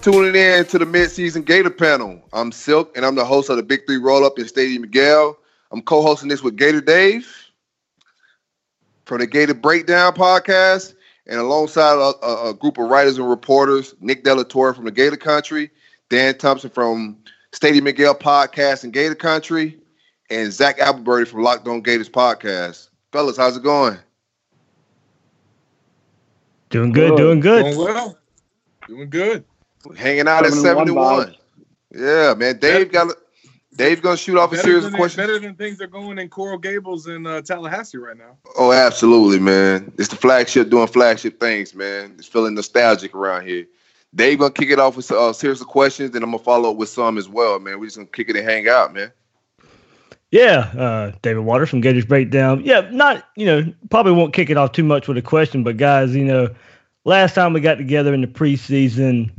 tuning in to the midseason Gator panel. I'm Silk, and I'm the host of the Big Three Roll Up in Stadium Miguel. I'm co-hosting this with Gator Dave from the Gator Breakdown podcast, and alongside a, a, a group of writers and reporters, Nick Delatorre from the Gator Country, Dan Thompson from Stadium Miguel podcast and Gator Country, and Zach Appleberry from Locked On Gators podcast. Fellas, how's it going? Doing good, doing good. Doing well. Doing good. Hanging out at Seven and one, 71. Yeah, man. Dave got Dave's gonna shoot off a Better series of questions. better than things are going in Coral Gables and uh, Tallahassee right now. Oh, absolutely, man. It's the flagship doing flagship things, man. It's feeling nostalgic around here. Dave gonna kick it off with a uh, series of questions, then I'm gonna follow up with some as well, man. We're just gonna kick it and hang out, man. Yeah, uh, David Waters from Gators Breakdown. Yeah, not you know probably won't kick it off too much with a question, but guys, you know, last time we got together in the preseason,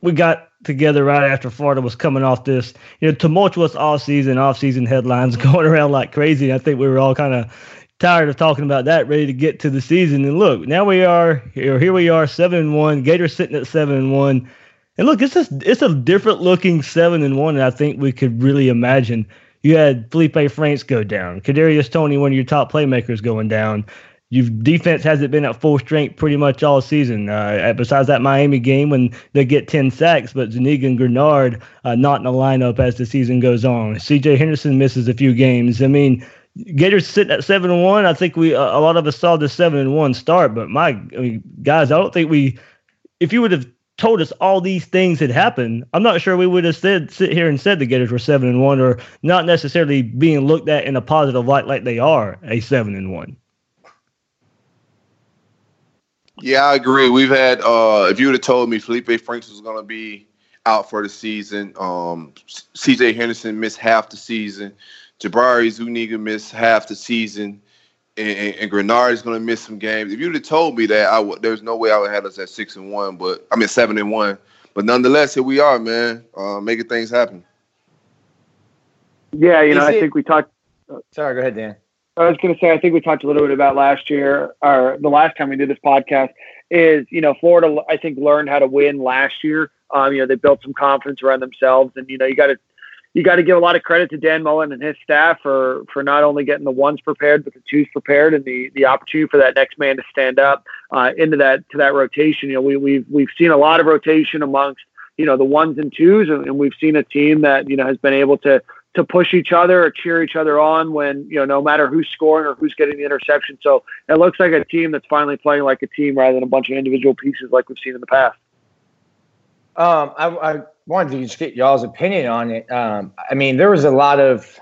we got together right after Florida was coming off this you know tumultuous off season, off season headlines going around like crazy. I think we were all kind of tired of talking about that, ready to get to the season. And look, now we are here. Here we are, seven and one. Gators sitting at seven and one. And look, it's just it's a different looking seven and one than I think we could really imagine. You had Felipe Franks go down, Kadarius Toney, one of your top playmakers, going down. You've defense hasn't been at full strength pretty much all season. Uh, besides that Miami game when they get ten sacks, but Zuniga and Greenard uh, not in the lineup as the season goes on. C.J. Henderson misses a few games. I mean, Gators sitting at seven and one. I think we uh, a lot of us saw the seven and one start, but my I mean, guys, I don't think we. If you would have told us all these things had happened, I'm not sure we would have said sit here and said the Gators were seven and one, or not necessarily being looked at in a positive light like they are a seven and one. Yeah, I agree. We've had uh if you would have told me Felipe Franks was gonna be out for the season, um CJ Henderson missed half the season, Jabari Zuniga missed half the season, and, and, and Greenard is gonna miss some games. If you would have told me that, I would there's no way I would have us at six and one, but I mean seven and one. But nonetheless, here we are, man. Uh, making things happen. Yeah, you know, Is I it- think we talked. Sorry, go ahead, Dan. I was going to say, I think we talked a little bit about last year, or the last time we did this podcast. Is you know, Florida, I think learned how to win last year. Um, you know, they built some confidence around themselves, and you know, you got to you got to give a lot of credit to Dan Mullen and his staff for for not only getting the ones prepared, but the twos prepared, and the the opportunity for that next man to stand up uh, into that to that rotation. You know, we we've we've seen a lot of rotation amongst you know the ones and twos, and, and we've seen a team that you know has been able to to push each other or cheer each other on when you know no matter who's scoring or who's getting the interception. So it looks like a team that's finally playing like a team rather than a bunch of individual pieces like we've seen in the past. Um, I, I wanted to just get y'all's opinion on it. Um, I mean, there was a lot of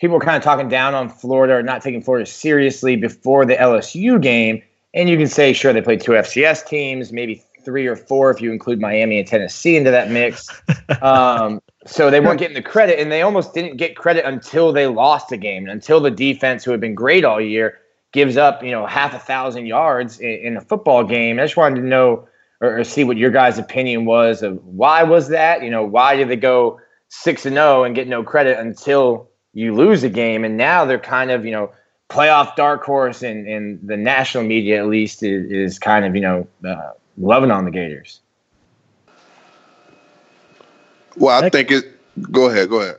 people kind of talking down on Florida or not taking Florida seriously before the LSU game. And you can say, sure, they played two FCS teams, maybe three or four if you include Miami and Tennessee into that mix. Um, so they weren't getting the credit, and they almost didn't get credit until they lost a game, and until the defense, who had been great all year, gives up, you know, half a thousand yards in, in a football game. I just wanted to know or, or see what your guys' opinion was of why was that? You know, why did they go six and zero and get no credit until you lose a game, and now they're kind of, you know, playoff dark horse, and, and the national media at least is, is kind of, you know, uh, loving on the Gators. Well, I Thank- think it. Go ahead. Go ahead.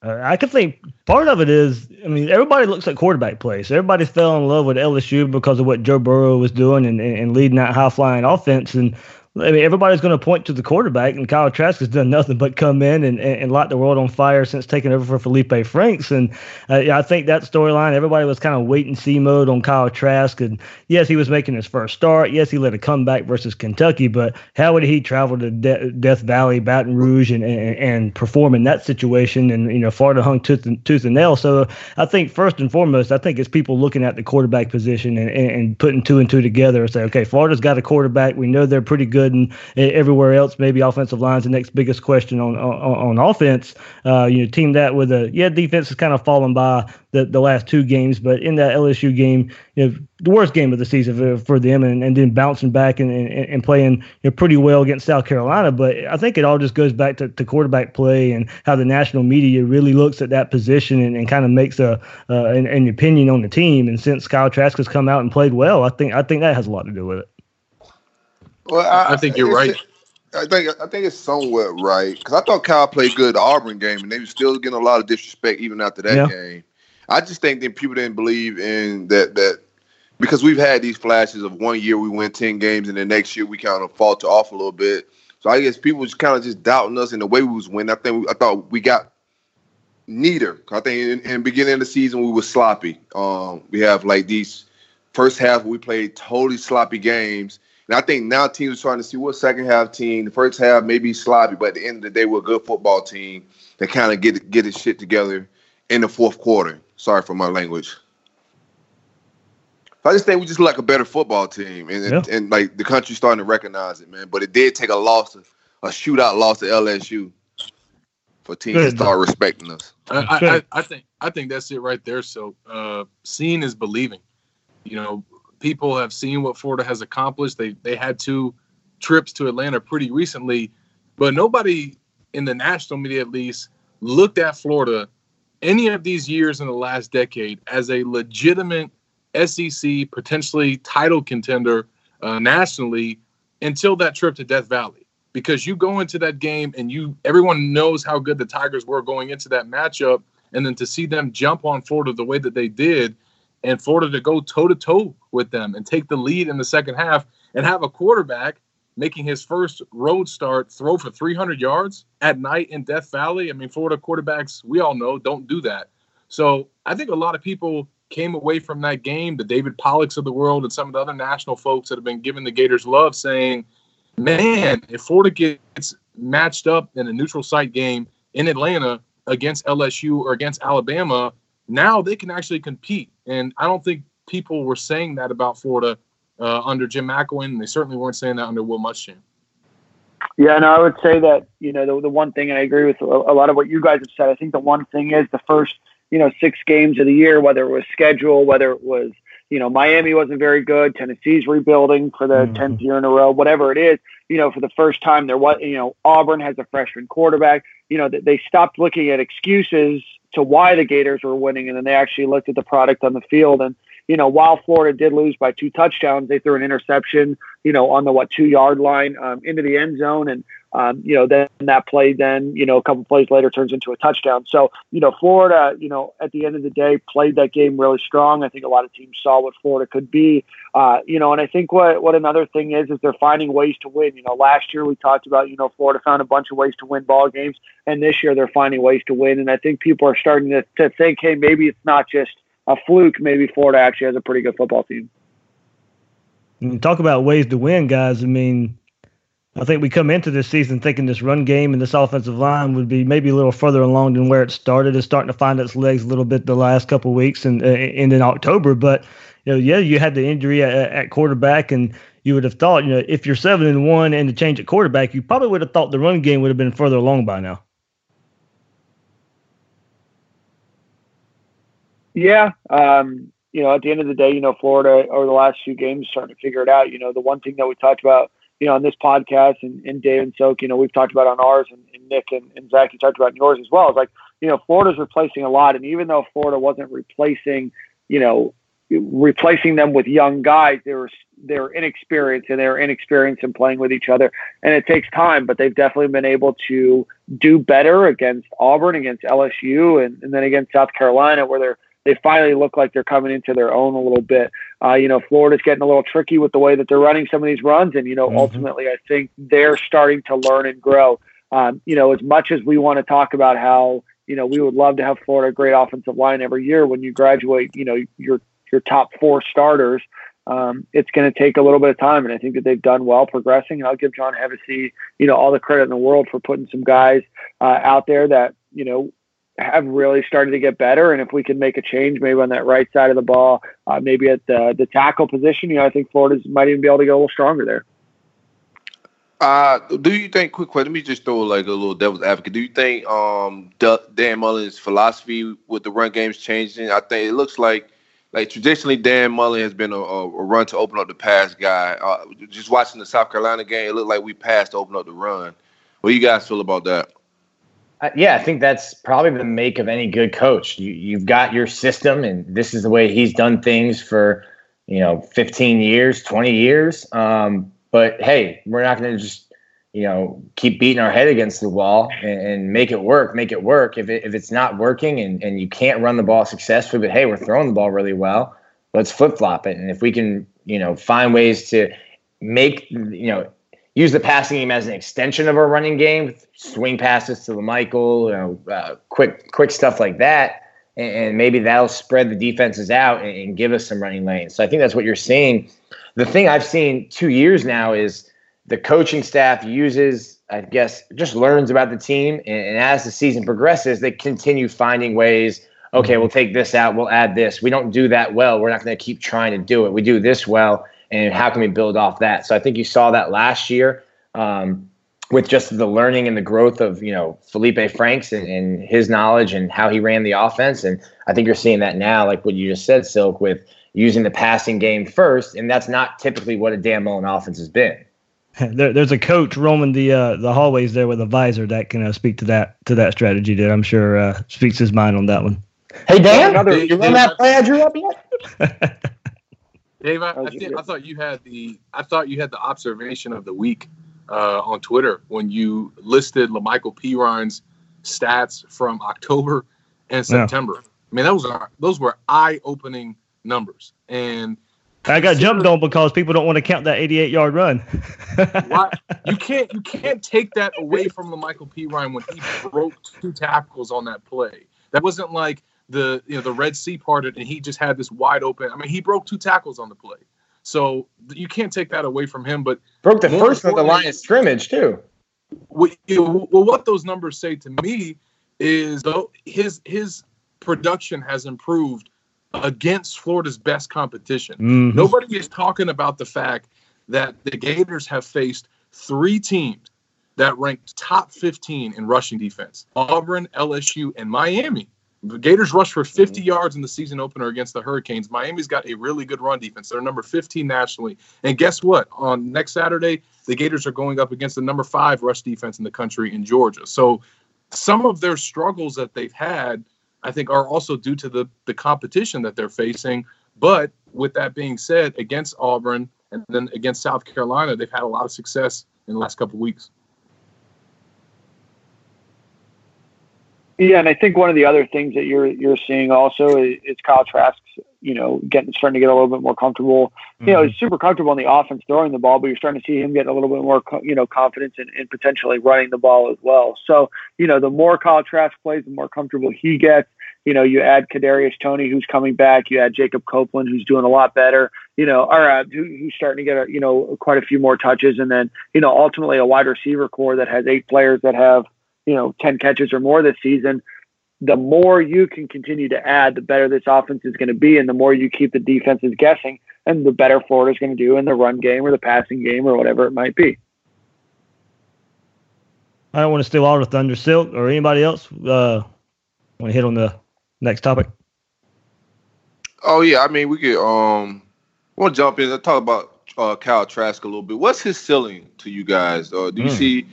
Uh, I could think part of it is, I mean, everybody looks at quarterback play. So everybody fell in love with LSU because of what Joe Burrow was doing and, and, and leading that high flying offense. And I mean, everybody's going to point to the quarterback, and Kyle Trask has done nothing but come in and, and, and light the world on fire since taking over for Felipe Franks. And uh, yeah, I think that storyline, everybody was kind of wait and see mode on Kyle Trask. And yes, he was making his first start. Yes, he led a comeback versus Kentucky, but how would he travel to De- Death Valley, Baton Rouge, and, and, and perform in that situation? And, you know, Florida hung tooth and, tooth and nail. So I think first and foremost, I think it's people looking at the quarterback position and, and, and putting two and two together and say, okay, Florida's got a quarterback. We know they're pretty good good, and everywhere else, maybe offensive line's the next biggest question on on, on offense. Uh, you know, team that with a yeah, defense has kind of fallen by the, the last two games, but in that LSU game, you know, the worst game of the season for, for them, and, and then bouncing back and, and, and playing you know, pretty well against South Carolina. But I think it all just goes back to, to quarterback play and how the national media really looks at that position and, and kind of makes a uh, an, an, opinion on the team. And since Kyle Trask has come out and played well, I think I think that has a lot to do with it. Well, I, I think you're right. I think I think it's somewhat right because I thought Kyle played good the Auburn game, and they were still getting a lot of disrespect even after that yeah. game. I just think that people didn't believe in that that because we've had these flashes of one year we win ten games and the next year we kind of falter off a little bit. So I guess people was kind of just doubting us in the way we was winning. I think we, I thought we got neither. I think in, in the beginning of the season we were sloppy. Um, we have like these first half we played totally sloppy games. And I think now teams are trying to see what second half team. The first half may be sloppy, but at the end of the day, we're a good football team that kind of get get its shit together in the fourth quarter. Sorry for my language. I just think we just like a better football team, and, yeah. and, and like the country's starting to recognize it, man. But it did take a loss, of, a shootout loss to LSU, for teams Good. to start respecting us. I, I, I, think I think that's it right there. So uh, seeing is believing. You know, people have seen what Florida has accomplished. They they had two trips to Atlanta pretty recently, but nobody in the national media at least looked at Florida any of these years in the last decade as a legitimate SEC potentially title contender uh, nationally until that trip to Death Valley. Because you go into that game and you everyone knows how good the Tigers were going into that matchup, and then to see them jump on Florida the way that they did, and Florida to go toe to toe with them and take the lead in the second half and have a quarterback making his first road start throw for 300 yards at night in Death Valley. I mean, Florida quarterbacks, we all know, don't do that. So I think a lot of people came away from that game, the David Pollacks of the world and some of the other national folks that have been giving the Gators love, saying, man, if Florida gets matched up in a neutral site game in Atlanta against LSU or against Alabama, now they can actually compete. And I don't think people were saying that about Florida uh, under Jim McElwain, and they certainly weren't saying that under Will Muschamp. Yeah, and I would say that you know the, the one thing, and I agree with a, a lot of what you guys have said. I think the one thing is the first you know six games of the year, whether it was schedule, whether it was you know Miami wasn't very good, Tennessee's rebuilding for the mm-hmm. 10th year in a row, whatever it is. You know, for the first time, there was you know Auburn has a freshman quarterback. You know, they stopped looking at excuses to why the Gators were winning, and then they actually looked at the product on the field. And you know, while Florida did lose by two touchdowns, they threw an interception, you know, on the what two yard line um, into the end zone, and um, you know, then that play, then you know, a couple plays later turns into a touchdown. So, you know, Florida, you know, at the end of the day, played that game really strong. I think a lot of teams saw what Florida could be, uh, you know, and I think what what another thing is is they're finding ways to win. You know, last year we talked about, you know, Florida found a bunch of ways to win ball games, and this year they're finding ways to win. And I think people are starting to, to think, hey, maybe it's not just a fluke, maybe Florida actually has a pretty good football team. Talk about ways to win, guys. I mean, I think we come into this season thinking this run game and this offensive line would be maybe a little further along than where it started. It's starting to find its legs a little bit the last couple weeks and, uh, and in October. But you know, yeah, you had the injury at, at, quarterback, and you would have thought, you know, if you're seven and one and the change at quarterback, you probably would have thought the run game would have been further along by now. Yeah. Um, you know, at the end of the day, you know, Florida over the last few games starting to figure it out. You know, the one thing that we talked about, you know, on this podcast and, and Dave and Soak, you know, we've talked about on ours and, and Nick and, and Zach, you talked about yours as well. It's like, you know, Florida's replacing a lot. And even though Florida wasn't replacing, you know, replacing them with young guys, they were they were inexperienced and they were inexperienced in playing with each other. And it takes time, but they've definitely been able to do better against Auburn, against LSU, and, and then against South Carolina, where they're they finally look like they're coming into their own a little bit. Uh, you know, Florida's getting a little tricky with the way that they're running some of these runs, and you know, mm-hmm. ultimately, I think they're starting to learn and grow. Um, you know, as much as we want to talk about how you know we would love to have Florida a great offensive line every year, when you graduate, you know, your your top four starters. Um, it's going to take a little bit of time, and I think that they've done well progressing. And I'll give John Hevesy, you know, all the credit in the world for putting some guys uh, out there that you know have really started to get better. And if we can make a change, maybe on that right side of the ball, uh, maybe at the the tackle position, you know, I think Florida might even be able to go a little stronger there. Uh, do you think? Quick question. Let me just throw like a little devil's advocate. Do you think um Dan Mullen's philosophy with the run game's changing? I think it looks like like traditionally Dan Mullen has been a, a run to open up the pass guy. Uh, just watching the South Carolina game, it looked like we passed to open up the run. What do you guys feel about that? Yeah, I think that's probably the make of any good coach. You, you've got your system, and this is the way he's done things for you know 15 years, 20 years. Um, but hey, we're not going to just you know keep beating our head against the wall and, and, make it work. Make it work. If it, if it's not working and and you can't run the ball successfully, but hey, we're throwing the ball really well. Let's flip flop it. And if we can you know find ways to make you know use the passing game as an extension of our running game, swing passes to the Michael, you know, uh, quick quick stuff like that. And, maybe that'll spread the defenses out and, and give us some running lanes. So I think that's what you're seeing the thing I've seen two years now is the coaching staff uses, I guess, just learns about the team, and, and as the season progresses, they continue finding ways. Okay, we'll take this out. We'll add this. We don't do that well. We're not going to keep trying to do it. We do this well, and how can we build off that? So I think you saw that last year um, with just the learning and the growth of you know Felipe Franks and, and, his knowledge and how he ran the offense. And I think you're seeing that now, like what you just said, Silk, with using the passing game first, and that's not typically what a Dan Mullen offense has been. There, there's a coach roaming the uh, the hallways there with a visor that can uh, speak to that to that strategy. That I'm sure uh, speaks his mind on that one. Hey Dan, Another, you run that play I drew up yet? Dave, I, I, think, I thought you had the I thought you had the observation of the week uh, on Twitter when you listed La'Mical Perine's stats from October and September. Yeah. I mean, those are those were eye opening numbers. And I got jumped on because people don't want to count that 88 yard run. you can't you can't take that away from La'Mical Perine when he broke two tackles on that play. That wasn't like the you know the Red Sea parted and he just had this wide open. I mean, he broke two tackles on the play. So you can't take that away from him. But broke the first of the line of scrimmage too. What, well, what those numbers say to me is though his his production has improved against Florida's best competition. Mm-hmm. Nobody is talking about the fact that the Gators have faced three teams that ranked top 15 in rushing defense Auburn, LSU, and Miami. The Gators rushed for 50 mm-hmm. yards in the season opener against the Hurricanes. Miami's got a really good run defense. They're number 15 nationally. And guess what? On next Saturday, the Gators are going up against the number five rush defense in the country in Georgia. So some of their struggles that they've had – I think are also due to the the competition that they're facing. But with that being said, against Auburn and then against South Carolina, they've had a lot of success in the last couple of weeks. Yeah, and I think one of the other things that you're you're seeing also is, is Kyle Trask's, you know, getting starting to get a little bit more comfortable. Mm-hmm. You know, he's mm-hmm. super comfortable on the offense throwing the ball, but you're starting to see him get a little bit more, you know, confidence in, in potentially running the ball as well. So, you know, the more Kyle Trask plays, the more comfortable he gets. You know, you add Kadarius Toney, who's coming back. You add Jacob Copeland, who's doing a lot better. You know, or uh, who, who's starting to get, a, you know, quite a few more touches, and then, you know, ultimately a wide receiver corps that has eight players that have you know, 10 catches or more this season, the more you can continue to add, the better this offense is going to be, and the more you keep the defenses guessing, and the better Florida's going to do in the run game or the passing game or whatever it might be. I don't want to steal all the thunder, Silk, or anybody else. Uh, want to hit on the next topic? Oh yeah, I mean we could um, want to jump in and talk about uh, Kyle Trask a little bit. What's his ceiling to you guys? Uh, do you mm. see?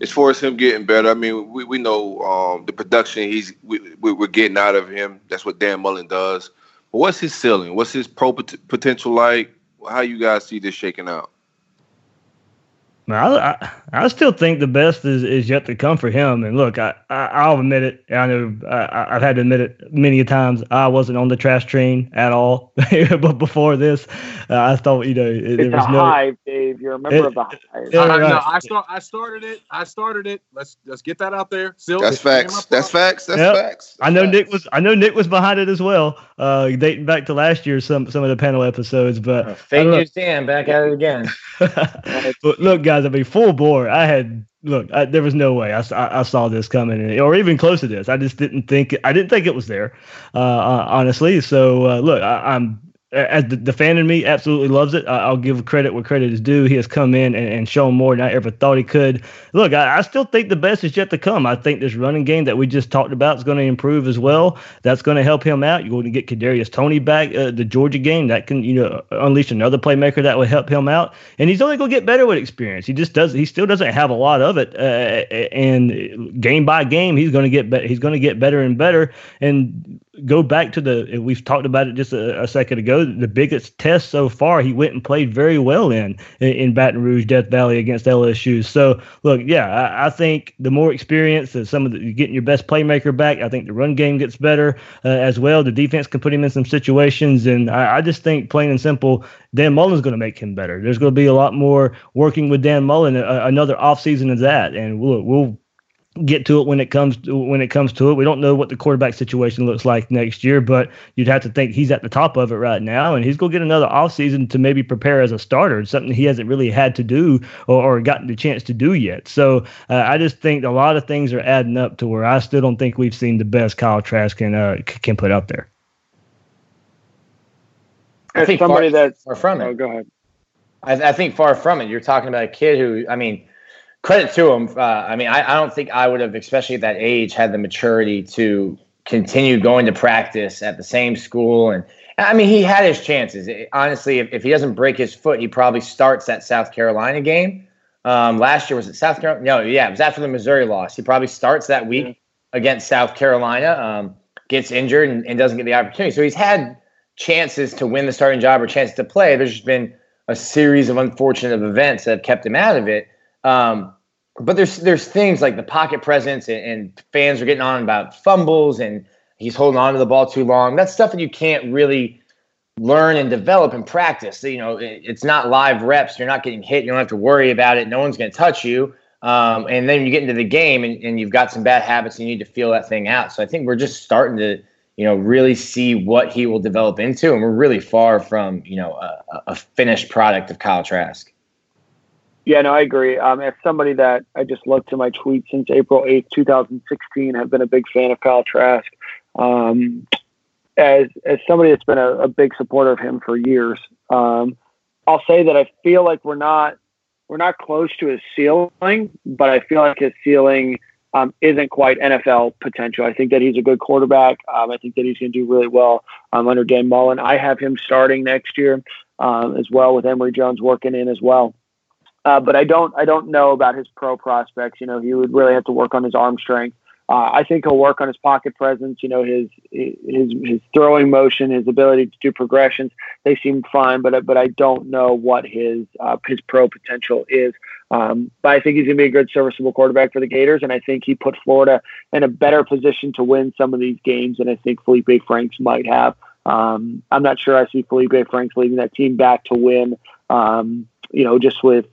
As far as him getting better, I mean, we, we know um, the production he's we, we're getting out of him. That's what Dan Mullen does. But what's his ceiling? What's his pro potential like? How you guys see this shaking out? I, I, I still think the best is, is yet to come for him. And look, I, I will admit it. I know I, have had to admit it many times. I wasn't on the Trask train at all. but before this, uh, I thought you know it, it's there was a no, hive, Dave. You're a member it, of the hive. Yeah, right. no, I start. I started it. I started it. Let's let's get that out there. Still, that's facts. That's facts. That's yep. facts. That's I know facts. Nick was. I know Nick was behind it as well. Uh, dating back to last year, some some of the panel episodes. But uh, fake news, Dan, back at it again. but look, guys, I mean, full bore. I had look. I, there was no way I, I, saw this coming, or even close to this. I just didn't think. I didn't think it was there, uh, honestly. So uh, look, I, am as the, the, fan in me absolutely loves it. I, will give credit where credit is due. He has come in and, and shown more than I ever thought he could. Look, I, I, still think the best is yet to come. I think this running game that we just talked about is going to improve as well. That's going to help him out. You're going to get Kadarius Toney back. Uh, the Georgia game that can you know unleash another playmaker that will help him out. And he's only going to get better with experience. He just does. He still doesn't have a lot of it. Uh, and game by game, he's going to get better. he's going to get better and better. And go back to the we've talked about it just a, a, second ago the biggest test so far he went and played very well in in baton rouge death valley against lsu so look yeah i, I think the more experience that some of the getting your best playmaker back i think the run game gets better uh, as well. The defense can put him in some situations and i, I just think plain and simple dan mullen's going to make him better. There's going to be a lot more working with dan mullen uh, another offseason of that. And we'll, we'll get to it when it comes to, when it comes to it. We don't know what the quarterback situation looks like next year, but you'd have to think he's at the top of it right now, and he's going to get another offseason to maybe prepare as a starter, something he hasn't really had to do or, or gotten the chance to do yet. So uh, I just think a lot of things are adding up to where I still don't think we've seen the best Kyle Trask can uh, can put out there. I think somebody far, that's far from it. Oh, go ahead. I, I think far from it. You're talking about a kid who, I mean credit to him. Uh, I mean, I, I don't think I would have, especially at that age, had the maturity to continue going to practice at the same school. And I mean, he had his chances. It, honestly, if, if he doesn't break his foot, he probably starts that South Carolina game. Um, last year was it South Carolina? No, yeah, it was after the Missouri loss. He probably starts that week yeah. against South Carolina, um, gets injured and, and, doesn't get the opportunity. So he's had chances to win the starting job or chances to play. There's just been a series of unfortunate events that have kept him out of it. Um, but there's there's things like the pocket presence and, and, fans are getting on about fumbles and he's holding on to the ball too long. That's stuff that you can't really learn and develop and practice. You know, it, it's not live reps. You're not getting hit. You don't have to worry about it. No one's going to touch you. Um, and then you get into the game and, and you've got some bad habits and you need to feel that thing out. So I think we're just starting to, you know, really see what he will develop into. And we're really far from, you know, a, a finished product of Kyle Trask. Yeah, no, I agree. Um, as somebody that I just looked to my tweets since April 8th, 2016, have been a big fan of Kyle Trask. Um, as, as somebody that's been a, a, big supporter of him for years, um, I'll say that I feel like we're not we're not close to his ceiling, but I feel like his ceiling um, isn't quite NFL potential. I think that he's a good quarterback. Um, I think that he's going to do really well um, under Dan Mullen. I have him starting next year um, as well with Emory Jones working in as well. Uh, but I don't I don't know about his pro prospects. You know, he would really have to work on his arm strength. Uh, I think he'll work on his pocket presence. You know, his his his throwing motion, his ability to do progressions. They seem fine, but but I don't know what his uh, his pro potential is. Um, but I think he's going to be a good, serviceable quarterback for the Gators, and I think he put Florida in a better position to win some of these games than I think Felipe Franks might have. Um, I'm not sure I see Felipe Franks leading that team back to win. Um, you know, just with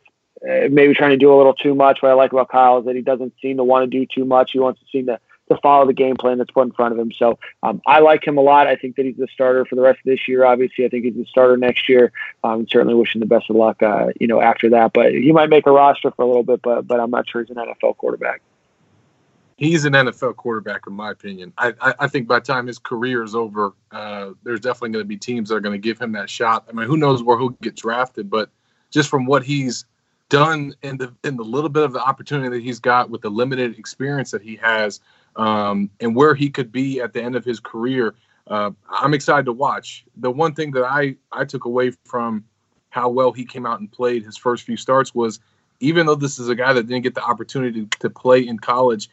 uh, maybe trying to do a little too much. What I like about Kyle is that he doesn't seem to want to do too much. He wants to seem to, to follow the game plan that's put in front of him. So um, I like him a lot. I think that he's the starter for the rest of this year. Obviously, I think he's the starter next year. I'm um, certainly wishing the best of luck, uh, you know, after that. But he might make a roster for a little bit, but but I'm not sure he's an NFL quarterback. He's an NFL quarterback, in my opinion. I, I, I think by the time his career is over, uh, there's definitely going to be teams that are going to give him that shot. I mean, who knows where he'll get drafted, but just from what he's – done in the in the little bit of the opportunity that he's got with the limited experience that he has um, and where he could be at the end of his career uh, i'm excited to watch. The one thing that i i took away from how well he came out and played his first few starts was even though this is a guy that didn't get the opportunity to, to play in college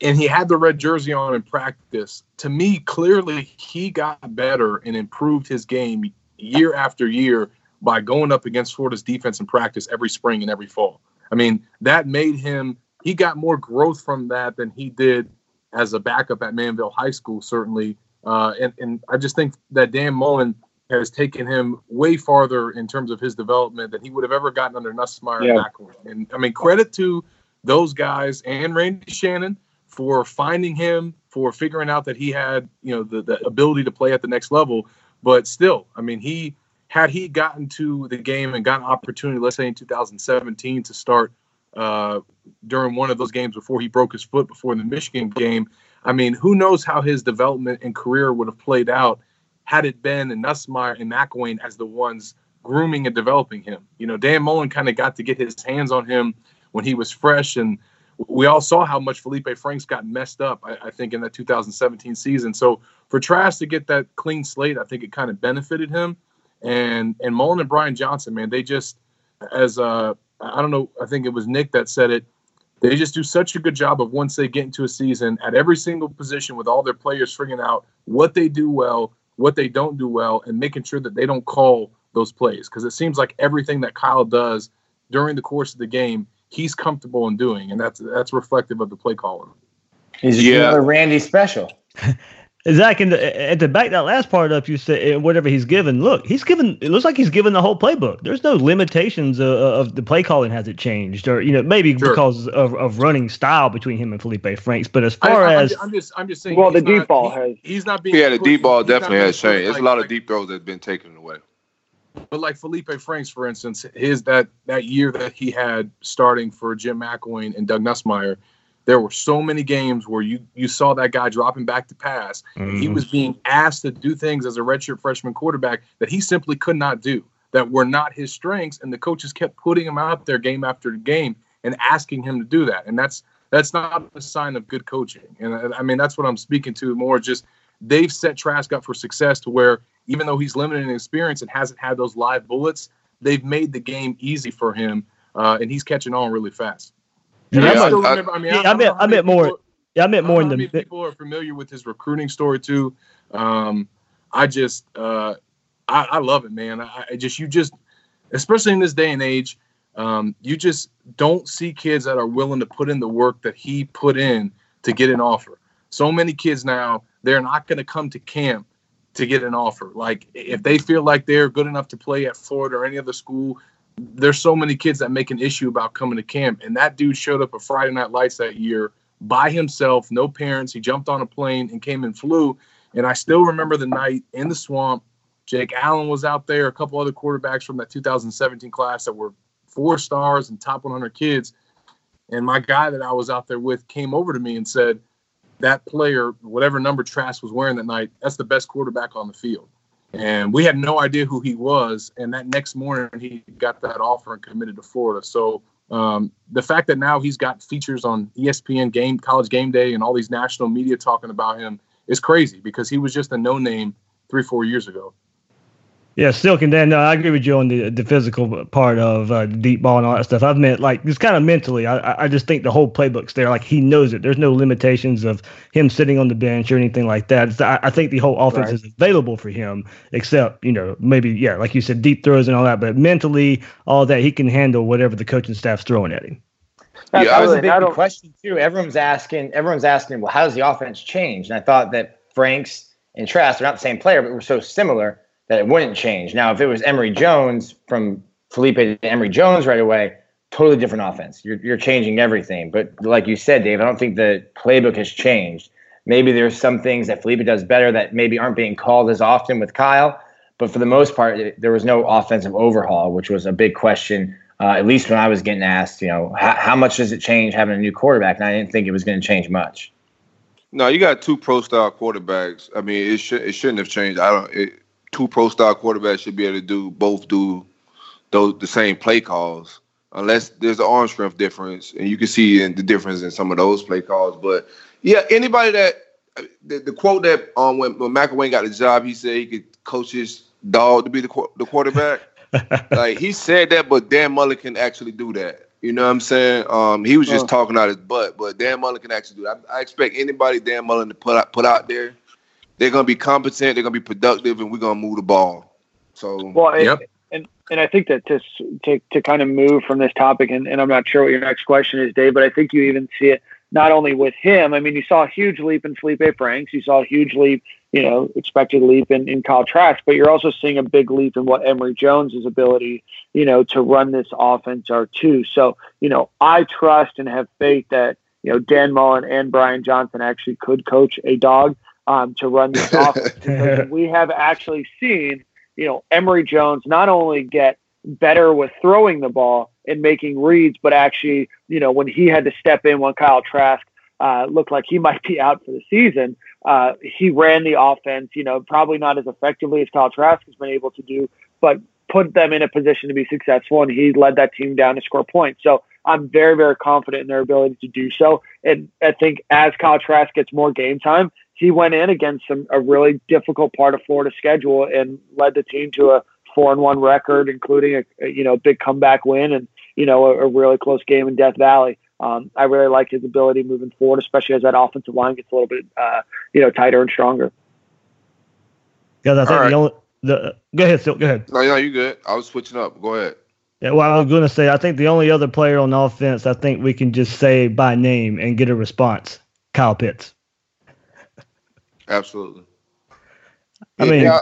and he had the red jersey on in practice to me clearly he got better and improved his game year after year by going up against Florida's defense in practice every spring and every fall. I mean, that made him, he got more growth from that than he did as a backup at Manvel High School, certainly. Uh, and, and I just think that Dan Mullen has taken him way farther in terms of his development than he would have ever gotten under Nussmeier yeah. and And I mean, credit to those guys and Randy Shannon for finding him, for figuring out that he had, you know, the, the ability to play at the next level. But still, I mean, he had he gotten to the game and gotten opportunity, let's say in 2017, to start uh, during one of those games before he broke his foot before the Michigan game, I mean, who knows how his development and career would have played out had it been and Nussmeier and McElwain as the ones grooming and developing him. You know, Dan Mullen kind of got to get his hands on him when he was fresh and we all saw how much Felipe Franks got messed up, I, I, think, in that 2017 season. So for Trask to get that clean slate, I think it kind of benefited him. And and Mullen and Brian Johnson, man, they just as uh I don't know, I think it was Nick that said it. They just do such a good job of once they get into a season at every single position with all their players figuring out what they do well, what they don't do well, and making sure that they don't call those plays. Because it seems like everything that Kyle does during the course of the game he's comfortable in doing, and that's that's reflective of the play calling. He's yeah. another Randy special. Zach, and, and to back that last part up, you said eh, whatever he's given. Look, he's given. It looks like he's given the whole playbook. There's no limitations of, of the play calling has it changed, or you know maybe sure. because of, of running style between him and Felipe Franks. But as far I, as I'm just, I'm just saying. Well, the deep ball he, has. He's not being. Yeah, the deep ball definitely has changed. There's like, a lot of deep throws that have been taken away. But like Felipe Franks, for instance, his that that year that he had starting for Jim McElwain and Doug Nussmeier, there were so many games where you you saw that guy dropping back to pass. Mm-hmm. He was being asked to do things as a redshirt freshman quarterback that he simply could not do, that were not his strengths, and the coaches kept putting him out there game after game and asking him to do that. And that's that's not a sign of good coaching. And I mean that's what I'm speaking to more. Just they've set Trask up for success to where even though he's limited in experience and hasn't had those live bullets, they've made the game easy for him, uh, and he's catching on really fast. Yeah, I, still remember, I, mean, yeah, I, I meant, I meant more. Yeah, I meant more in the. People are familiar with his recruiting story too. Um, I just, uh, I, I, love it, man. I, I, just, you just, especially in this day and age, um, you just don't see kids that are willing to put in the work that he put in to get an offer. So many kids now, they're not going to come to camp to get an offer. Like if they feel like they're good enough to play at Florida or any other school, there's so many kids that make an issue about coming to camp. And that dude showed up at Friday Night Lights that year by himself, no parents. He jumped on a plane and came and flew. And I still remember the night in the swamp. Jake Allen was out there, a couple other quarterbacks from that 2017 class that were four stars and top 100 kids. And my guy that I was out there with came over to me and said, that player, whatever number Trask was wearing that night, that's the best quarterback on the field. And we had no idea who he was. And that next morning, he got that offer and committed to Florida. So um, the fact that now he's got features on ESPN game, College Game Day, and all these national media talking about him is crazy because he was just a no name three, four years ago. Yeah, Silk, and then uh, I agree with you on the the physical part of uh, deep ball and all that stuff. I've meant like just kind of mentally. I I just think the whole playbook's there. Like he knows it. There's no limitations of him sitting on the bench or anything like that. I, I, think the whole offense right. is available for him, except you know maybe yeah, like you said, deep throws and all that. But mentally, all that he can handle whatever the coaching staff's throwing at him. yeah, that was a big question too. Everyone's asking. Everyone's asking, well, how does the offense change? And I thought that Franks and Trask are not the same player, but we're so similar that it wouldn't change. Now, if it was Emory Jones from Felipe to Emory Jones right away, totally different offense. You're, you're changing everything. But like you said, Dave, I don't think the playbook has changed. Maybe there's some things that Felipe does better that maybe aren't being called as often with Kyle. But for the most part, it, there was no offensive overhaul, which was a big question. Uh, at least when I was getting asked, you know, how, much does it change having a new quarterback? And I didn't think it was going to change much. No, you got two pro style quarterbacks. I mean, it should it shouldn't have changed. I don't. It, two pro style quarterbacks should be able to do both do those the same play calls unless there's an arm strength difference and you can see the difference in some of those play calls but yeah anybody that the, the quote that um when, when McElwain got the job he said he could coach his dog to be the, the quarterback. Like he said that but Dan Mullen can actually do that. You know what I'm saying? Um he was just talking out his butt but Dan Mullen can actually do that. I, I expect anybody Dan Mullen to put out, put out there they're gonna be competent, they're gonna be productive, and we're gonna move the ball. So well, yep. and and I think that to to to kind of move from this topic, and, and I'm not sure what your next question is, Dave, but I think you even see it not only with him. I mean, you saw a huge leap in Felipe Franks, you saw a huge leap, you know, expected leap in, in Kyle Trask, but you're also seeing a big leap in what Emory Jones's ability, you know, to run this offense are too. So, you know, I trust and have faith that, you know, Dan Mullen and Brian Johnson actually could coach a dog um, to run this offense. we have actually seen, you know, Emory Jones not only get better with throwing the ball and making reads, but actually, you know, when he had to step in when Kyle Trask uh, looked like he might be out for the season, uh, he ran the offense, you know, probably not as effectively as Kyle Trask has been able to do, but put them in a position to be successful, and he led that team down to score points. So I'm very, very confident in their ability to do so. And I think as Kyle Trask gets more game time, he went in against some a really difficult part of Florida's schedule and led the team to a four and one record, including a, a you know big comeback win and you know a, a really close game in Death Valley. Um, I really like his ability moving forward, especially as that offensive line gets a little bit uh, you know tighter and stronger. Yeah, I think the only the go ahead, Silk, go ahead. No, no, you good. I was switching up. Go ahead. Yeah, well, I was going to say, I think the only other player on offense, I think we can just say by name and get a response. Kyle Pitts. Absolutely. I mean, Yeah,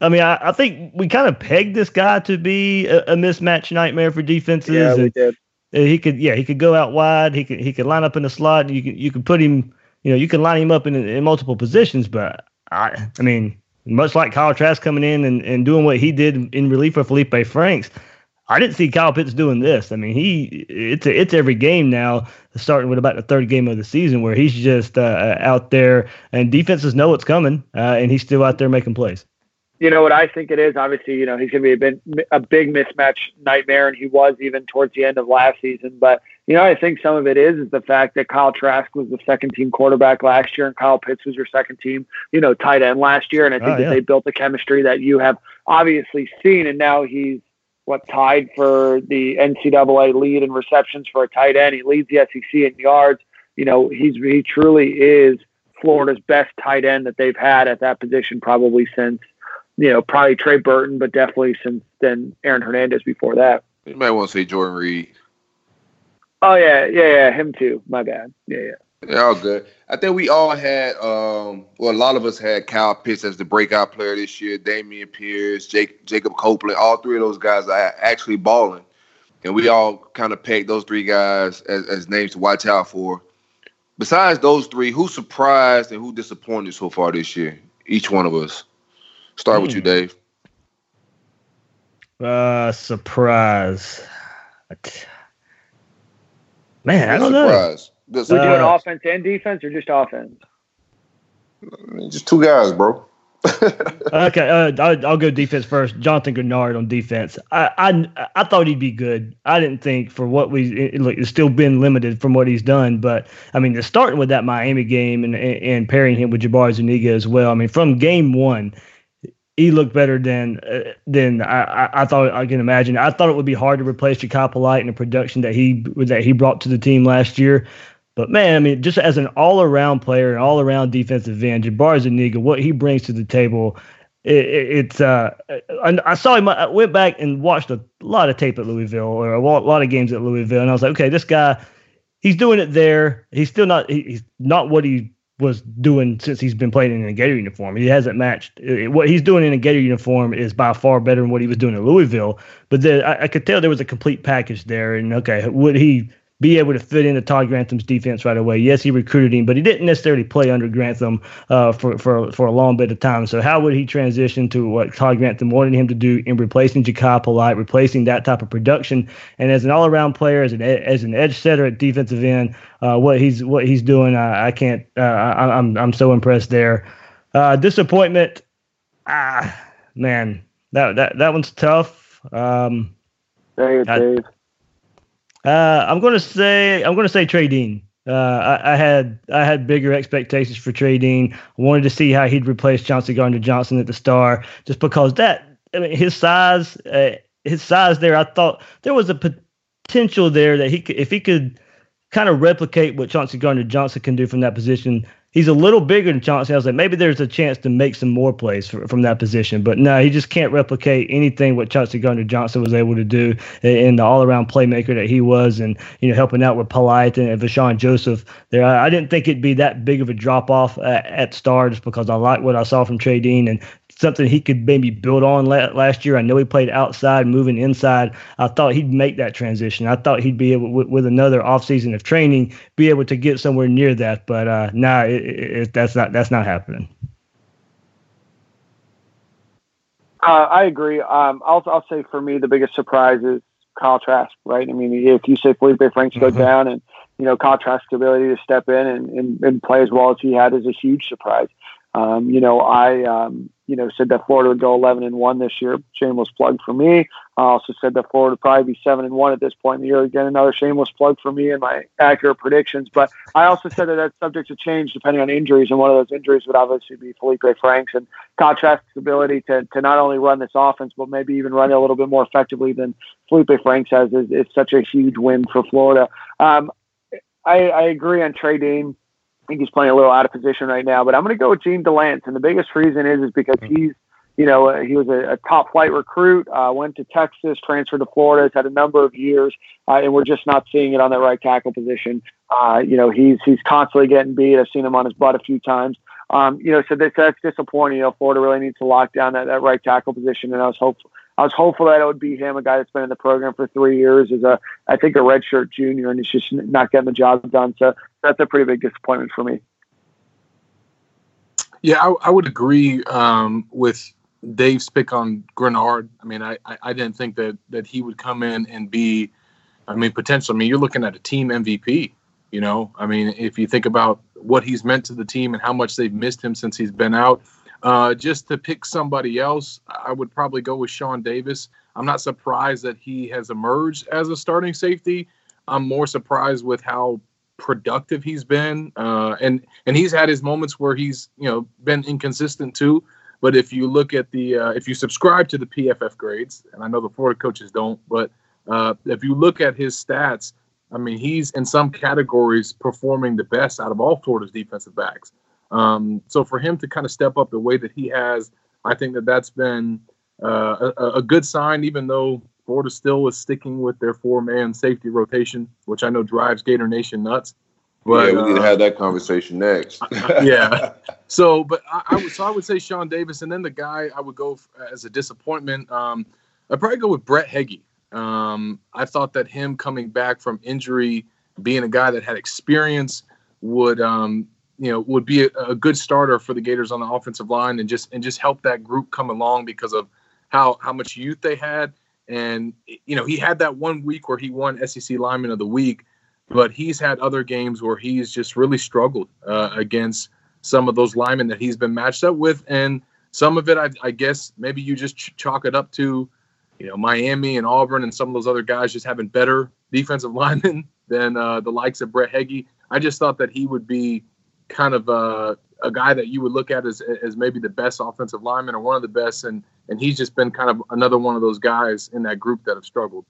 I mean, I, I think we kind of pegged this guy to be a, a mismatch nightmare for defenses. Yeah, we did. he could, yeah, he could go out wide. He could, he could line up in the slot. You could, you could put him, you know, you can line him up in, in multiple positions. But I, I mean, much like Kyle Trask coming in and, and doing what he did in relief for Felipe Franks, I didn't see Kyle Pitts doing this. I mean, he it's it's every game now, starting with about the third game of the season, where he's just uh, out there and defenses know what's coming, uh, and he's still out there making plays. You know what I think it is. Obviously, you know he's going to be a big, a big mismatch nightmare, and he was even towards the end of last season. But you know, I think some of it is is the fact that Kyle Trask was the second team quarterback last year, and Kyle Pitts was your second team, you know, tight end last year. And I think Oh, that they built the chemistry that you have obviously seen, and now he's what tied for the NCAA lead in receptions for a tight end. He leads the SEC in yards. You know, he's he truly is Florida's best tight end that they've had at that position probably since you know probably Trey Burton, but definitely since then Aaron Hernandez before that. you might want to say Jordan Reed. Oh yeah, yeah, yeah, him too. My bad. Yeah, yeah. Yeah, all good. I think we all had, um, well, a lot of us had Kyle Pitts as the breakout player this year. Dameon Pierce, Jake, Jacob Copeland, all three of those guys are actually balling, and we all kind of pegged those three guys as, as names to watch out for. Besides those three, who surprised and who disappointed so far this year? Each one of us. Start with you, Hmm. Dave. Uh, surprise. Man, I don't know. Surprise. We're doing Uh, offense and defense, or just offense? Just two guys, bro. Okay, uh, I'll, I'll go defense first. Jonathan Greenard on defense. I, I I thought he'd be good. I didn't think for what we it, look, it's still been limited from what he's done. But I mean, starting with that Miami game and and pairing him with Jabari Zuniga as well. I mean, from game one, he looked better than uh, than I, I, I thought I can imagine. I thought it would be hard to replace Jachai Polite in the production that he that he brought to the team last year. But man, I mean, just as an all-around player, an all-around defensive end, Jabbar Zuniga, what he brings to the table, it, it, it's. Uh, I, I saw him. I went back and watched a lot of tape at Louisville, or a lot, of games at Louisville, and I was like, okay, this guy, he's doing it there. He's still not. He, he's not what he was doing since he's been playing in a Gator uniform. He hasn't matched what he's doing in a Gator uniform is by far better than what he was doing in Louisville. But then I, I could tell there was a complete package there. And okay, would he be able to fit into Todd Grantham's defense right away? Yes, he recruited him, but he didn't necessarily play under Grantham uh, for for for a long bit of time. So how would he transition to what Todd Grantham wanted him to do in replacing Jachai Polite, replacing that type of production? And as an all-around player, as an as an edge setter at defensive end, uh, what he's what he's doing, I, I can't. Uh, I, I'm I'm so impressed there. Uh, disappointment, ah, man, that that that one's tough. Um, There you I- Dave. Uh, I'm gonna say I'm gonna say Trey Dean. Uh, I, I had I had bigger expectations for Trey Dean. I wanted to see how he'd replace Johnson Gardner Johnson at the star, just because that I mean, his size, uh, his size there. I thought there was a potential there that he could, if he could kind of replicate what Chauncey Gardner Johnson can do from that position. He's a little bigger than Chauncey. I was like, maybe there's a chance to make some more plays for, from that position. But no, he just can't replicate anything what Chauncey Gardner Johnson was able to do in the all-around playmaker that he was, and you know, helping out with Polite and Vosean Joseph. There, I, I didn't think it'd be that big of a drop off uh, at, at star, just because I like what I saw from Trey Dean and something he could maybe build on la- last year. I know he played outside, moving inside. I thought he'd make that transition. I thought he'd be able, with, with another offseason of training, be able to get somewhere near that. But uh, nah, it, it, that's not that's not happening. Uh, I agree. Um, I'll I'll say for me the biggest surprise is Kyle Trask, right? I mean, if you say Felipe Franks go Mhm. down and you know, Kyle Trask's ability to step in and, and, and play as well as he had is a huge surprise. Um, you know, I, um, you know, said that Florida would go 11 and one this year. Shameless plug for me. I also said that Florida would probably be seven and one at this point in the year. Again, another shameless plug for me and my accurate predictions. But I also said that that's subject to change depending on injuries, and one of those injuries would obviously be Felipe Franks and Kyle Trask's ability to to not only run this offense, but maybe even run it a little bit more effectively than Felipe Franks has is, is such a huge win for Florida. Um, I, I agree on Trey. I think he's playing a little out of position right now, but I'm going to go with Jean Delance, and the biggest reason is is because he's you know, uh, he was a, a, top flight recruit, uh, went to Texas, transferred to Florida, has had a number of years, uh, and we're just not seeing it on that right tackle position. Uh, you know, he's he's constantly getting beat. I've seen him on his butt a few times. Um, you know, so that's, that's disappointing. You know, Florida really needs to lock down that, that right tackle position, and I was hopeful. I was hopeful that it would be him, a guy that's been in the program for three years, is a I think a redshirt junior, and he's just not getting the job done. So that's a pretty big disappointment for me. Yeah, I, I would agree um, with Dave's pick on Greenard. I mean, I, I, didn't think that that he would come in and be, I mean, potentially. I mean, you're looking at a team MVP. You know, I mean, if you think about what he's meant to the team and how much they've missed him since he's been out, uh, just to pick somebody else, I would probably go with Shawn Davis. I'm not surprised that he has emerged as a starting safety. I'm more surprised with how productive he's been, uh, and and he's had his moments where he's you know been inconsistent too. But if you look at the, uh, if you subscribe to the PFF grades, and I know the Florida coaches don't, but uh, if you look at his stats, I mean, he's in some categories performing the best out of all Florida's defensive backs. Um, so for him to kind of step up the way that he has, I think that that's been uh, a, a, good sign, even though Florida still is sticking with their four man safety rotation, which I know drives Gator Nation nuts. But, yeah, we need to uh, have that conversation next. yeah. So, but I, I, would so I would say Shawn Davis, and then the guy I would go as a disappointment. Um, I'd probably go with Brett Heggie. Um, I thought that him coming back from injury, being a guy that had experience, would um, you know would be a, a, good starter for the Gators on the offensive line, and just and just help that group come along because of how how much youth they had. And you know he had that one week where he won SEC Lineman of the Week but he's had other games where he's just really struggled uh, against some of those linemen that he's been matched up with, and some of it, I, I guess, maybe you just ch- chalk it up to, you know, Miami and Auburn and some of those other guys just having better defensive linemen than uh, the likes of Brett Heggie. I just thought that he would be kind of uh, a guy that you would look at as, as maybe the best offensive lineman or one of the best, and and he's just been kind of another one of those guys in that group that have struggled.